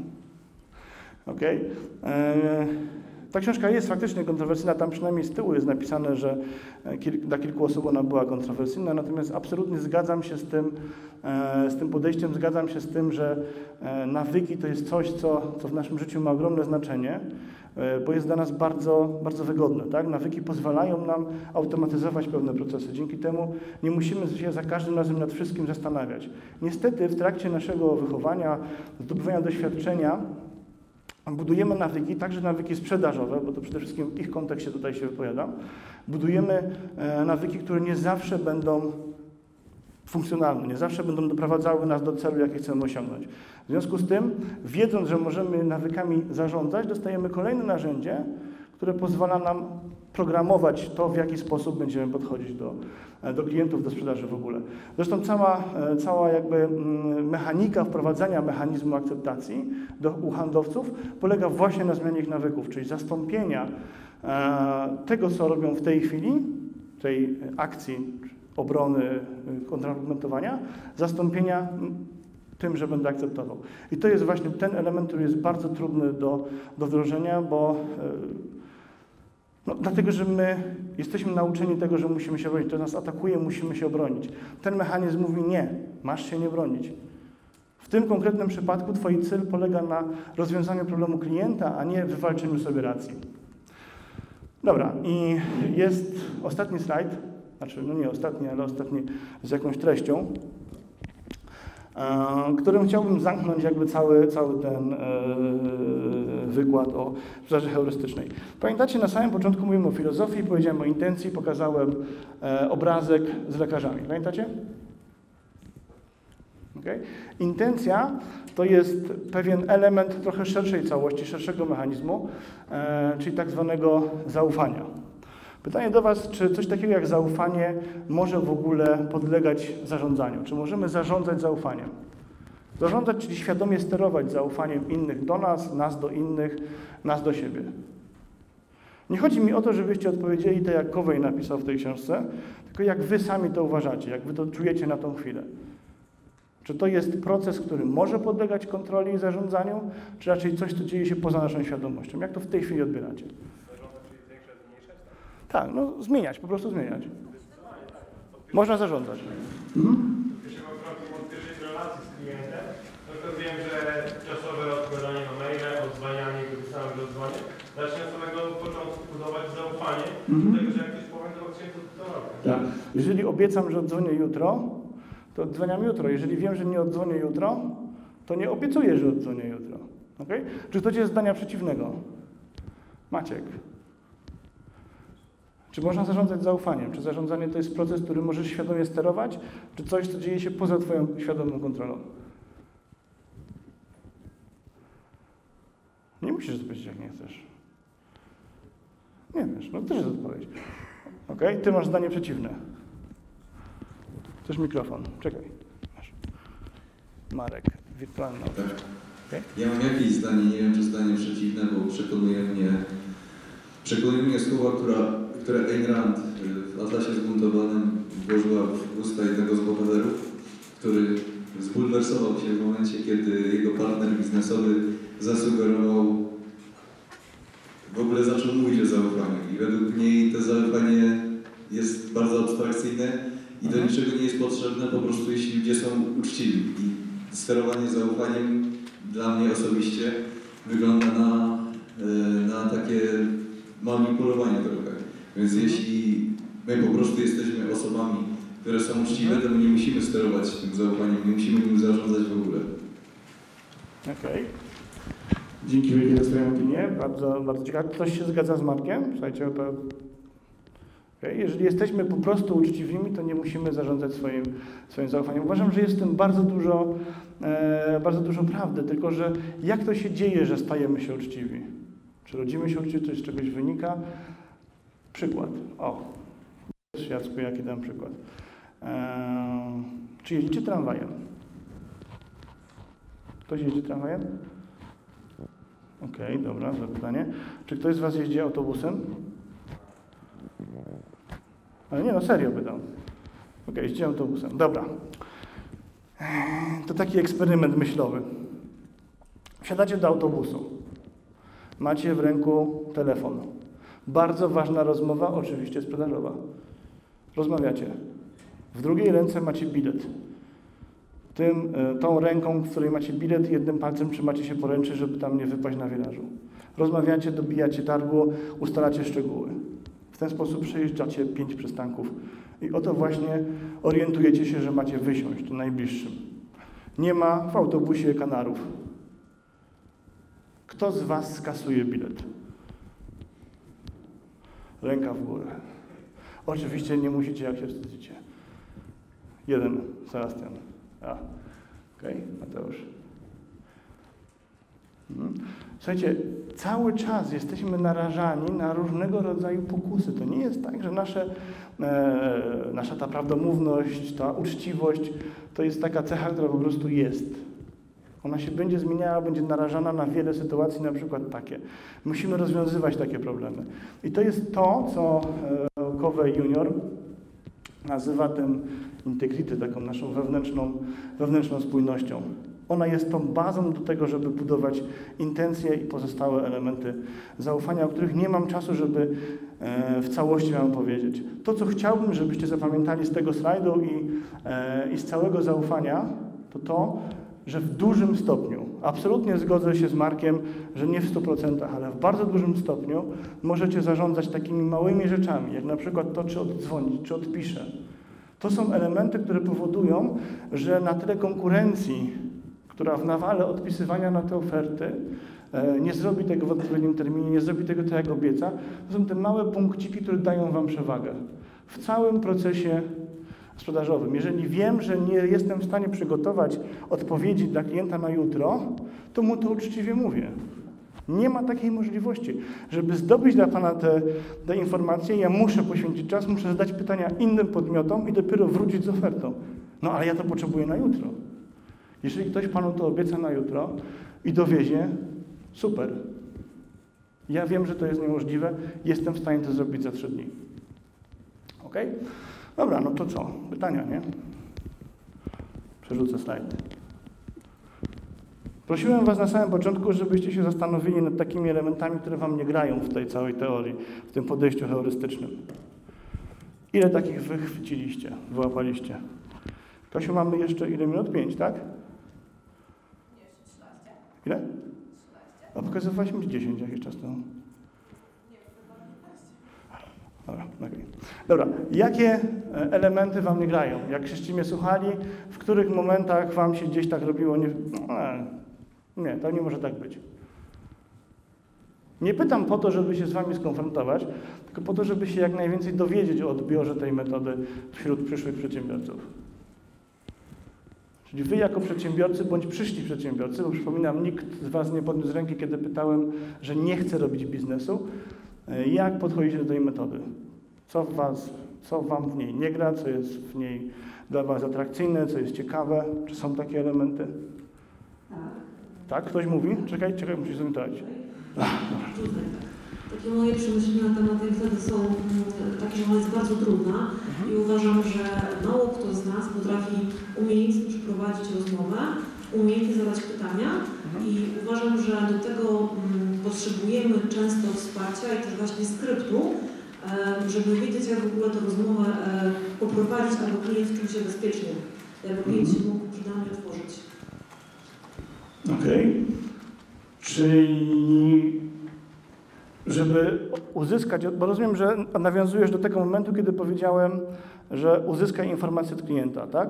Okay. Ta książka jest faktycznie kontrowersyjna, tam przynajmniej z tyłu jest napisane, że e, dla kilku osób ona była kontrowersyjna, natomiast absolutnie zgadzam się z tym, e, z tym podejściem, zgadzam się z tym, że e, nawyki to jest coś, co, co w naszym życiu ma ogromne znaczenie, bo jest dla nas bardzo, bardzo wygodne. Tak? Nawyki pozwalają nam automatyzować pewne procesy. Dzięki temu nie musimy się za każdym razem nad wszystkim zastanawiać. Niestety w trakcie naszego wychowania, zdobywania doświadczenia, Budujemy nawyki, także nawyki sprzedażowe, bo to przede wszystkim w ich kontekście tutaj się wypowiadam. Budujemy e, nawyki, które nie zawsze będą funkcjonalne, nie zawsze będą doprowadzały nas do celu, jaki chcemy osiągnąć. W związku z tym, wiedząc, że możemy nawykami zarządzać, dostajemy kolejne narzędzie, które pozwala nam programować to, w jaki sposób będziemy podchodzić do, do klientów, do sprzedaży w ogóle. Zresztą cała, e, cała jakby mm, mechanika wprowadzania mechanizmu akceptacji do, u handlowców polega właśnie na zmianie ich nawyków, czyli zastąpienia e, tego, co robią w tej chwili, tej akcji obrony, y, kontrargumentowania, zastąpienia mm, tym, że będę akceptował. I to jest właśnie ten element, który jest bardzo trudny do, do wdrożenia, bo no, dlatego, że my jesteśmy nauczeni tego, że musimy się bronić. To nas atakuje, musimy się obronić. Ten mechanizm mówi nie, masz się nie bronić. W tym konkretnym przypadku Twój cel polega na rozwiązaniu problemu klienta, a nie wywalczeniu sobie racji. Dobra, i jest ostatni slajd, znaczy, no nie ostatni, ale ostatni z jakąś treścią, którym chciałbym zamknąć jakby cały, cały ten e, wykład o sprzedaży heurystycznej. Pamiętacie, na samym początku mówiłem o filozofii, powiedziałem o intencji, pokazałem e, obrazek z lekarzami. Pamiętacie? Okay? Intencja to jest pewien element trochę szerszej całości, szerszego mechanizmu, e, czyli tak zwanego zaufania. Pytanie do Was, czy coś takiego jak zaufanie może w ogóle podlegać zarządzaniu? Czy możemy zarządzać zaufaniem? Zarządzać, czyli świadomie sterować zaufaniem innych do nas, nas do innych, nas do siebie. Nie chodzi mi o to, żebyście odpowiedzieli tak, jak Kowej napisał w tej książce, tylko jak Wy sami to uważacie, jak Wy to czujecie na tą chwilę. Czy to jest proces, który może podlegać kontroli i zarządzaniu, czy raczej coś, co dzieje się poza naszą świadomością? Jak to w tej chwili odbieracie? Tak, no zmieniać, po prostu zmieniać. Można zarządzać. Jeśli mam krokiem od pierwszej relacji z klientem, no to wiem, że czasowe odpowiadanie na maile, odzwanianie, kiedy sam dodzwonię, zacznę od samego początku budować zaufanie do tego, że jak ktoś powie, to to, to robię. Tak. Jeżeli obiecam, że odzwonię jutro, to odzwaniam jutro. Jeżeli wiem, że nie odzwonię jutro, to nie obiecuję, że odzwonię jutro. Okay? Czy ktoś jest zdania przeciwnego? Maciek. Czy można zarządzać zaufaniem? Czy zarządzanie to jest proces, który możesz świadomie sterować, czy coś, co dzieje się poza Twoją świadomą kontrolą? Nie musisz odpowiedzieć, jak nie chcesz. Nie wiesz, no też jest odpowiedź. Ok? Ty masz zdanie przeciwne. Też mikrofon. Czekaj. Masz. Marek, wirtualna. Okay? Ja mam jakieś zdanie, nie wiem czy zdanie przeciwne, bo przekonuje mnie, przekonuje mnie słowa, która, które Ayn Rand y, w Atlasie Zbuntowanym włożyła w usta jednego z bohaterów, który zbulwersował się w momencie, kiedy jego partner biznesowy zasugerował, w ogóle zaczął mówić o zaufaniu. I według niej to zaufanie jest bardzo abstrakcyjne i do niczego nie jest potrzebne, po prostu jeśli ludzie są uczciwi. I sterowanie zaufaniem dla mnie osobiście wygląda na, e, na takie manipulowanie trochę. Więc jeśli my po prostu jesteśmy osobami, które są uczciwe, to my nie musimy sterować tym zaufaniem, nie musimy nim zarządzać w ogóle. Okej. Dzięki wielkie za Twoją opinię. Bardzo, bardzo ciekawe. Ktoś się zgadza z Markiem? Słuchajcie, to... okay. Jeżeli jesteśmy po prostu uczciwymi, to nie musimy zarządzać swoim, swoim zaufaniem. Uważam, że jest w tym bardzo dużo, e, bardzo dużo prawdy, tylko że jak to się dzieje, że stajemy się uczciwi? Czy rodzimy się uczciwi, to z czegoś wynika? Przykład. O, Jacku, jaki dam przykład. E, czy jeździcie tramwajem? Ktoś jeździ tramwajem? Okej, dobra, zapytanie. Czy ktoś z Was jeździ autobusem? Ale nie, no serio pytam. Okej, jeździ autobusem. Dobra. Eee, To taki eksperyment myślowy. Wsiadacie do autobusu. Macie w ręku telefon. Bardzo ważna rozmowa, oczywiście sprzedażowa. Rozmawiacie. W drugiej ręce macie bilet. Tym, e, tą ręką, w której macie bilet, jednym palcem trzymacie się poręczy, żeby tam nie wypaść na wielażu. Rozmawiacie, dobijacie targu, ustalacie szczegóły. W ten sposób przejeżdżacie pięć przystanków. I oto właśnie orientujecie się, że macie wysiąść najbliższym. Nie ma w autobusie kanarów. Kto z Was skasuje bilet? Ręka w górę. Oczywiście nie musicie, jak się wstydzicie. Jeden, Sebastian. A, okej, Mateusz. Mhm. Słuchajcie, cały czas jesteśmy narażani na różnego rodzaju pokusy. To nie jest tak, że nasze, e, nasza ta prawdomówność, ta uczciwość to jest taka cecha, która po prostu jest. Ona się będzie zmieniała, będzie narażana na wiele sytuacji, na przykład takie. Musimy rozwiązywać takie problemy. I to jest to, co e, Covey Junior nazywa tym integrity, taką naszą wewnętrzną, wewnętrzną spójnością. Ona jest tą bazą do tego, żeby budować intencje i pozostałe elementy zaufania, o których nie mam czasu, żeby e, w całości Wam powiedzieć. To, co chciałbym, żebyście zapamiętali z tego slajdu i, e, i z całego zaufania, to to, że w dużym stopniu, absolutnie zgodzę się z Markiem, że nie w 100%, ale w bardzo dużym stopniu możecie zarządzać takimi małymi rzeczami, jak na przykład to, czy oddzwonić, czy odpiszę. To są elementy, które powodują, że na tyle konkurencji, która w nawale odpisywania na te oferty e, nie zrobi tego w odpowiednim terminie, nie zrobi tego tak, jak obieca, to są te małe punkciki, które dają Wam przewagę w całym procesie sprzedażowym. Jeżeli wiem, że nie jestem w stanie przygotować odpowiedzi dla klienta na jutro, to mu to uczciwie mówię. Nie ma takiej możliwości. Żeby zdobyć dla Pana te, te informacje, ja muszę poświęcić czas, muszę zadać pytania innym podmiotom i dopiero wrócić z ofertą. No ale ja to potrzebuję na jutro. Jeżeli ktoś Panu to obieca na jutro i dowiezie, super. Ja wiem, że to jest niemożliwe, jestem w stanie to zrobić za trzy dni. Ok? Dobra, no to co? Pytania, nie? Przerzucę slajd. Prosiłem Was na samym początku, żebyście się zastanowili nad takimi elementami, które Wam nie grają w tej całej teorii, w tym podejściu heurystycznym. Ile takich wychwyciliście, wyłapaliście? Kasiu, mamy jeszcze ile minut? Pięć, tak? Ile? A pokazywaliśmy ci 10 jakiś czas temu. Dobra, okej. Dobra, jakie e, elementy Wam nie grają? Jak żeście mnie słuchali, w których momentach Wam się gdzieś tak robiło, nie, no, e, nie, to nie może tak być. Nie pytam po to, żeby się z Wami skonfrontować, tylko po to, żeby się jak najwięcej dowiedzieć o odbiorze tej metody wśród przyszłych przedsiębiorców. Czyli Wy jako przedsiębiorcy, bądź przyszli przedsiębiorcy, bo przypominam, nikt z Was nie podniósł ręki, kiedy pytałem, że nie chce robić biznesu, jak podchodzicie do tej metody? Co, w was, co Wam w niej nie gra, co jest w niej dla Was atrakcyjne, co jest ciekawe? Czy są takie elementy? Tak, ktoś mówi? Czekaj, czekaj. Tutaj, tak. Takie moje przemyślenia na temat tej metody są mm, takie, że ona jest bardzo trudna i uważam, że mało kto z nas potrafi umiejętnie przeprowadzić rozmowę, umiejętnie zadać pytania i uważam, że do tego mm, potrzebujemy często wsparcia i też właśnie skryptu, żeby wiedzieć, jak w ogóle tę rozmowę e, poprowadzić, aby klient czuł się bezpiecznie, aby klient się mógł przed nami otworzyć. Okej. Czyli żeby uzyskać, bo rozumiem, że nawiązujesz do tego momentu, kiedy powiedziałem, że uzyskaj informację od klienta, tak?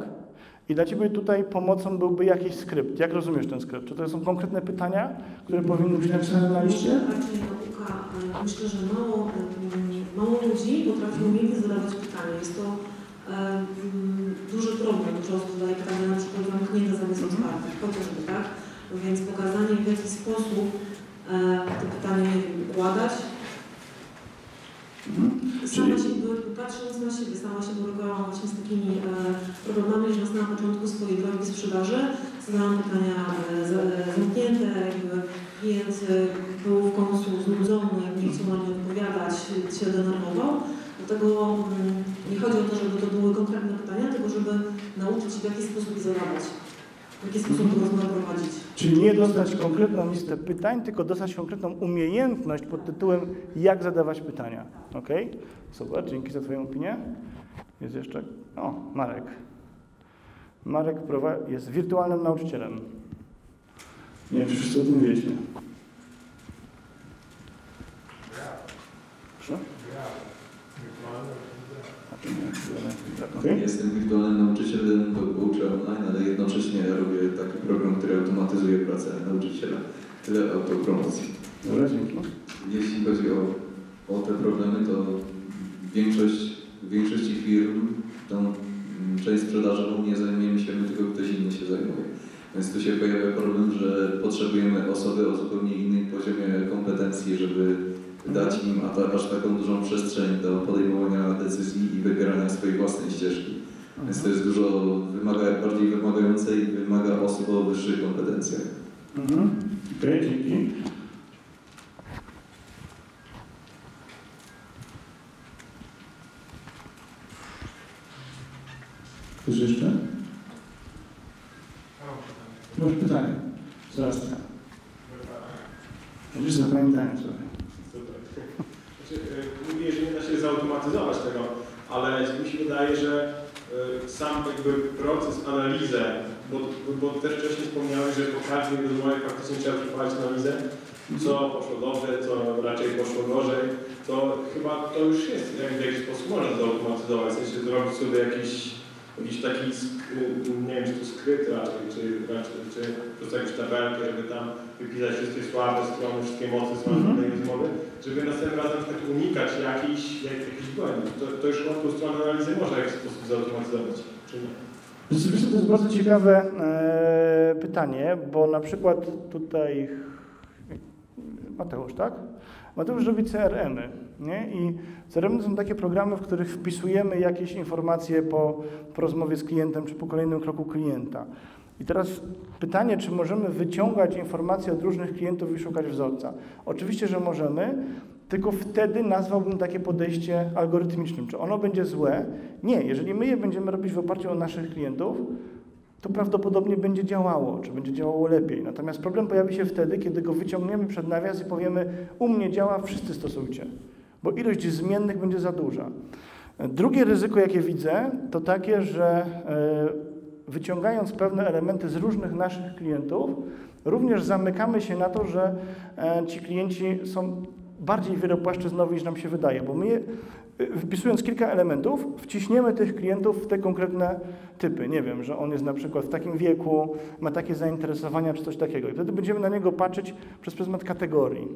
I dla Ciebie tutaj pomocą byłby jakiś skrypt. Jak rozumiesz ten skrypt? Czy to są konkretne pytania, które powinny być napisane na liście? E, myślę, że mało, mm, mało ludzi potrafi umiejętnie zadawać pytania. Jest to e, mm, duży problem, że zadaje pytania na przykład zamknięte zamiast otwartych, chociażby, tak? Więc pokazanie w jaki sposób e, te pytania nie wiem, układać. Sama się, patrząc na siebie, sama się borykałam właśnie z takimi e, problemami, że na początku swojej drogi sprzedaży zadałam pytania e, e, zamknięte, jakby klient był w końcu znudzony, nie chciał na nie odpowiadać, się denerwował. Dlatego mm, nie chodzi o to, żeby to były konkretne pytania, tylko żeby nauczyć się w jaki sposób je zadawać, w jaki sposób rozmowę prowadzić. Czyli nie dostać konkretną listę pytań, tylko dostać konkretną umiejętność pod tytułem jak zadawać pytania. Ok? Super, dzięki za Twoją opinię. Jest jeszcze? O, Marek. Marek jest wirtualnym nauczycielem. Nie wiem, czy wszyscy o tym wiecie. Proszę? Okej. Jestem wirtualnym nauczycielem, uczę online, ale jednocześnie robię taki program, który automatyzuje pracę nauczyciela. Tyle autopromocji. Dobra, dzięki. Jeśli chodzi o, o te problemy, to większość, w większości firm tą mm, część sprzedażową nie zajmujemy się my, tylko ktoś inny się zajmuje. Więc tu się pojawia problem, że potrzebujemy osoby o zupełnie innej poziomie kompetencji, żeby dać im aż taką dużą przestrzeń do podejmowania decyzji i wybierania swojej własnej ścieżki. Więc to jest dużo wymaga, bardziej wymagające i wymaga osób o wyższych kompetencjach. Mhm. Okej, dzięki. Ktoś jeszcze? Masz pytanie? Zaraz tak. Będziesz zapamiętałem sobie. Znaczy, y, mówię, że nie da się zautomatyzować tego, ale mi się wydaje, że y, sam jakby proces analizy, bo, bo też wcześniej wspomniałeś, że po każdej rozmowie faktycznie trzeba przeprowadzić analizę, co poszło dobrze, co raczej poszło gorzej, to chyba to już jest w jakiś sposób można zautomatyzować, w sensie zrobić sobie jakiś, jakiś taki, nie wiem czy to skrypt raczej, czy, raczej, czy po prostu jakąś tabelkę, żeby tam wypisać wszystkie słabe strony, wszystkie mocy strony tej rozmowy, żeby następnym razem przykład unikać jakichś, jak, jakichś błędów. To, to już łatwo stronę analizy można w jakiś sposób zautomatyzować, czy nie? Rzeczywiście to jest bardzo ciekawe e, pytanie, bo na przykład tutaj Mateusz, tak? Mateusz robi CRM-y, nie? I CRM to są takie programy, w których wpisujemy jakieś informacje po, po rozmowie z klientem, czy po kolejnym kroku klienta. I teraz pytanie, czy możemy wyciągać informacje od różnych klientów i szukać wzorca? Oczywiście, że możemy, tylko wtedy nazwałbym takie podejście algorytmicznym. Czy ono będzie złe? Nie. Jeżeli my je będziemy robić w oparciu o naszych klientów, to prawdopodobnie będzie działało, czy będzie działało lepiej. Natomiast problem pojawi się wtedy, kiedy go wyciągniemy przed nawias i powiemy, u mnie działa, wszyscy stosujcie, bo ilość zmiennych będzie za duża. Drugie ryzyko, jakie widzę, to takie, że e, wyciągając pewne elementy z różnych naszych klientów, również zamykamy się na to, że e, ci klienci są bardziej wielopłaszczyznowi niż nam się wydaje, bo my y, wpisując kilka elementów, wciśniemy tych klientów w te konkretne typy. Nie wiem, że on jest na przykład w takim wieku, ma takie zainteresowania czy coś takiego. I wtedy będziemy na niego patrzeć przez pryzmat kategorii.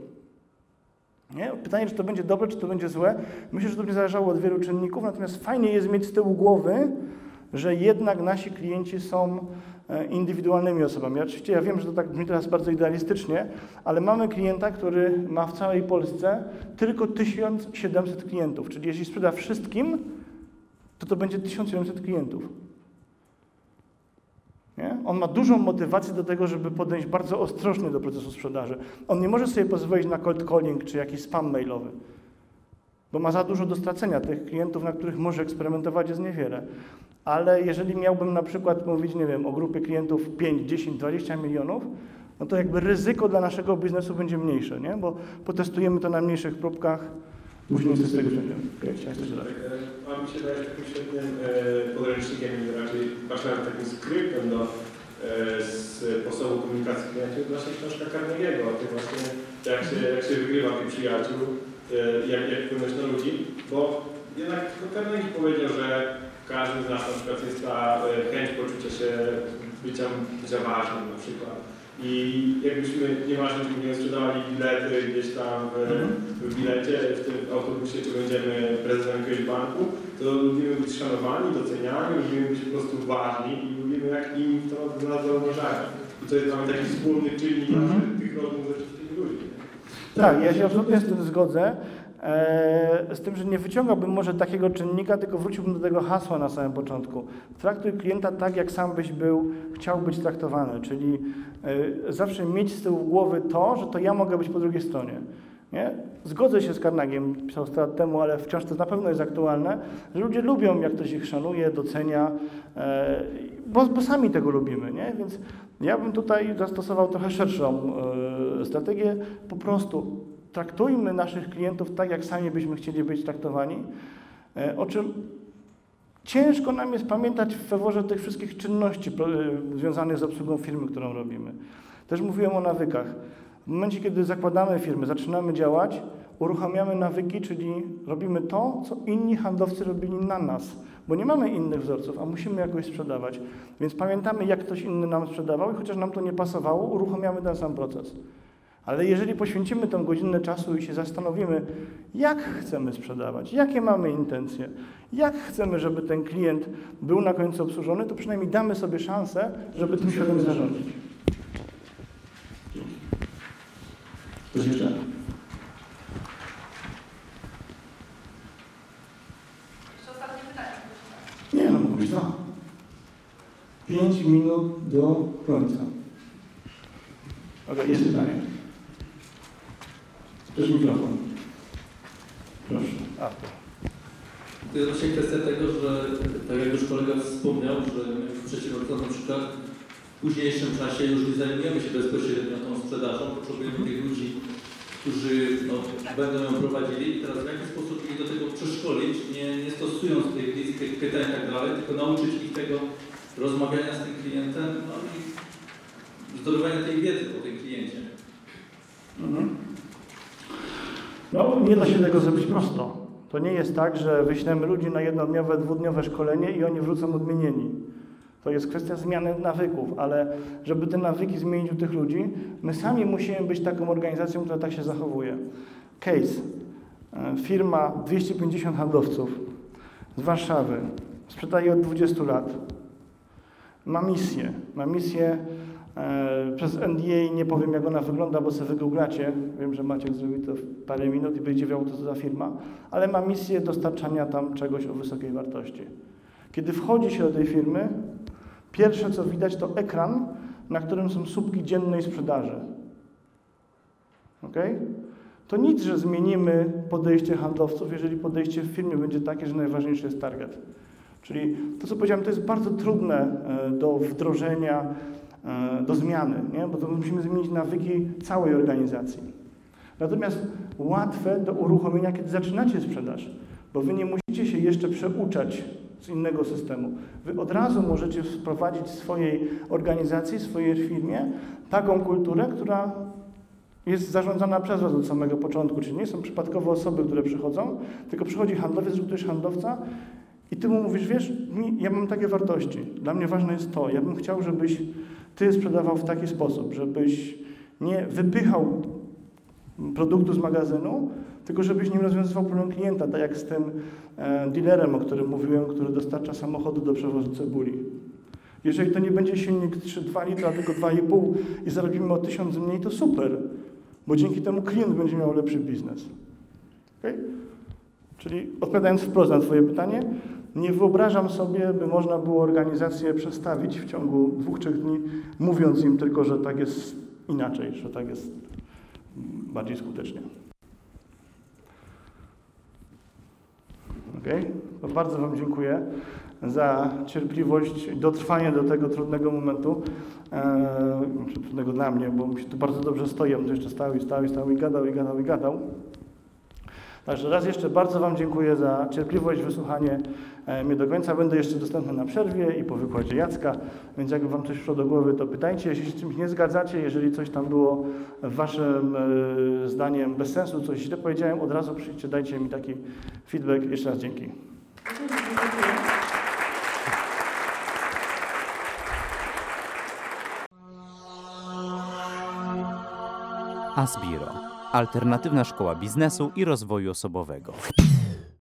Nie? Pytanie, czy to będzie dobre, czy to będzie złe. Myślę, że to będzie zależało od wielu czynników, natomiast fajnie jest mieć z tyłu głowy, że jednak nasi klienci są e, indywidualnymi osobami. Oczywiście ja wiem, że to tak brzmi teraz bardzo idealistycznie, ale mamy klienta, który ma w całej Polsce tylko 1700 klientów, czyli jeśli sprzeda wszystkim, to to będzie 1700 klientów. Nie? On ma dużą motywację do tego, żeby podejść bardzo ostrożnie do procesu sprzedaży. On nie może sobie pozwolić na cold calling czy jakiś spam mailowy, bo ma za dużo do stracenia. Tych klientów, na których może eksperymentować jest niewiele. Ale jeżeli miałbym na przykład mówić, nie wiem, o grupie klientów 5, 10, 20 milionów, no to jakby ryzyko dla naszego biznesu będzie mniejsze, nie? bo potestujemy to na mniejszych próbkach, później z tego chciałeś coś dodać? A mi się daje takim świetnym e, podręcznikiem, raczej patrzyłem takim skryptem do e, z sposobu komunikacji klientów, właśnie książka Carnegie'ego o tym właśnie, jak się, jak się wygrywa tych przyjaciół, e, jak, jak wpłynąć na ludzi, bo jednak to Carnegie powiedział, że każdy z nas na przykład jest ta e, chęć poczucia się bycia, bycia ważnym na przykład. I jakbyśmy nieważne, czy będziemy sprzedawali bilety gdzieś tam w, w bilecie, w tym autobusie, czy będziemy prezydentem jakiegoś banku, to lubimy być szanowani, doceniani, lubimy być po prostu ważni i lubimy jak inni to nas zauważają. I to jest mamy taki wspólny czynnik Mhm. tych rozmów. Tak, ja się absolutnie z tym zgodzę. E, z tym, że nie wyciągałbym może takiego czynnika, tylko wróciłbym do tego hasła na samym początku. Traktuj klienta tak, jak sam byś był, chciał być traktowany, czyli e, zawsze mieć z tyłu głowy to, że to ja mogę być po drugiej stronie. Nie? Zgodzę się z Karnagiem, pisał 100 lat temu, ale wciąż to na pewno jest aktualne, że ludzie lubią, jak ktoś ich szanuje, docenia, e, bo, bo sami tego lubimy. Nie? Więc ja bym tutaj zastosował trochę szerszą e, strategię, po prostu traktujmy naszych klientów tak, jak sami byśmy chcieli być traktowani, e, o czym ciężko nam jest pamiętać w feworze tych wszystkich czynności e, związanych z obsługą firmy, którą robimy. Też mówiłem o nawykach. W momencie, kiedy zakładamy firmy, zaczynamy działać, uruchamiamy nawyki, czyli robimy to, co inni handlowcy robili na nas, bo nie mamy innych wzorców, a musimy jakoś sprzedawać. Więc pamiętamy, jak ktoś inny nam sprzedawał i chociaż nam to nie pasowało, uruchamiamy ten sam proces. Ale jeżeli poświęcimy tę godzinę czasu i się zastanowimy, jak chcemy sprzedawać, jakie mamy intencje, jak chcemy, żeby ten klient był na końcu obsłużony, to przynajmniej damy sobie szansę, żeby tym świadomie zarządzić. Jeszcze? Jeszcze ostatnie pytanie. Dwa. Pięć minut do końca. Okej, jest pytanie. Też mikrofon. Proszę. Artur. To jest właśnie kwestia tego, że tak jak już kolega wspomniał, że my w przedsiębiorstwach na przykład w późniejszym czasie już nie zajmujemy się bezpośrednio tą sprzedażą, potrzebujemy tych ludzi, którzy no, będą ją prowadzili teraz w jaki sposób ich do tego przeszkolić, nie, nie stosując tych tych pytań i tak dalej, tylko nauczyć ich tego rozmawiania z tym klientem no, i zdobywania tej wiedzy o tym kliencie. Mhm. No, nie da się tego zrobić prosto. To nie jest tak, że wyślemy ludzi na jednodniowe, dwudniowe szkolenie i oni wrócą odmienieni. To jest kwestia zmiany nawyków, ale żeby te nawyki zmienić u tych ludzi, my sami musimy być taką organizacją, która tak się zachowuje. Case. E, Firma 250 handlowców z Warszawy. Sprzedaje od 20 lat. Ma misję. Ma misję e, przez NDA, nie powiem jak ona wygląda, bo sobie wygooglacie. Wiem, że Maciek zrobi to w parę minut i będzie wiedział, co to za firma. Ale ma misję dostarczania tam czegoś o wysokiej wartości. Kiedy wchodzi się do tej firmy, pierwsze co widać to ekran, na którym są słupki dziennej sprzedaży. Ok? To nic, że zmienimy podejście handlowców, jeżeli podejście w firmie będzie takie, że najważniejszy jest target. Czyli to, co powiedziałem, to jest bardzo trudne e, do wdrożenia, e, do zmiany, nie? bo to musimy zmienić nawyki całej organizacji. Natomiast łatwe do uruchomienia, kiedy zaczynacie sprzedaż, bo wy nie musicie się jeszcze przeuczać z innego systemu. Wy od razu możecie wprowadzić w swojej organizacji, w swojej firmie taką kulturę, która jest zarządzana przez Was od samego początku, czyli nie są przypadkowe osoby, które przychodzą, tylko przychodzi handlowiec, że ktoś handlowca i Ty mu mówisz, wiesz, ja mam takie wartości, dla mnie ważne jest to, ja bym chciał, żebyś Ty sprzedawał w taki sposób, żebyś nie wypychał produktu z magazynu, tylko żebyś nim rozwiązywał problem klienta, tak jak z tym e, dealerem, o którym mówiłem, który dostarcza samochodu do przewozu cebuli. Jeżeli to nie będzie silnik 3,2 litra, tylko 2,5 i zarobimy o 1000 mniej, to super, bo dzięki temu klient będzie miał lepszy biznes. Okay? Czyli odpowiadając wprost na Twoje pytanie, nie wyobrażam sobie, by można było organizację przestawić w ciągu dwóch, trzech dni, mówiąc im tylko, że tak jest inaczej, że tak jest bardziej skutecznie. Ok? To bardzo Wam dziękuję za cierpliwość dotrwanie do tego trudnego momentu. Eee, czy trudnego dla mnie, bo mi się tu bardzo dobrze bym tu jeszcze stał i stał i stał i gadał i gadał i gadał. Także raz jeszcze bardzo Wam dziękuję za cierpliwość, wysłuchanie e, mnie do końca. Będę jeszcze dostępny na przerwie i po wykładzie Jacka, więc jak Wam coś przyszło do głowy, to pytajcie. Jeśli się czymś nie zgadzacie, jeżeli coś tam było Waszym e, zdaniem bez sensu, coś źle powiedziałem, od razu przyjdźcie, dajcie mi taki feedback. Jeszcze raz dzięki. Asbiro. Alternatywna szkoła biznesu i rozwoju osobowego.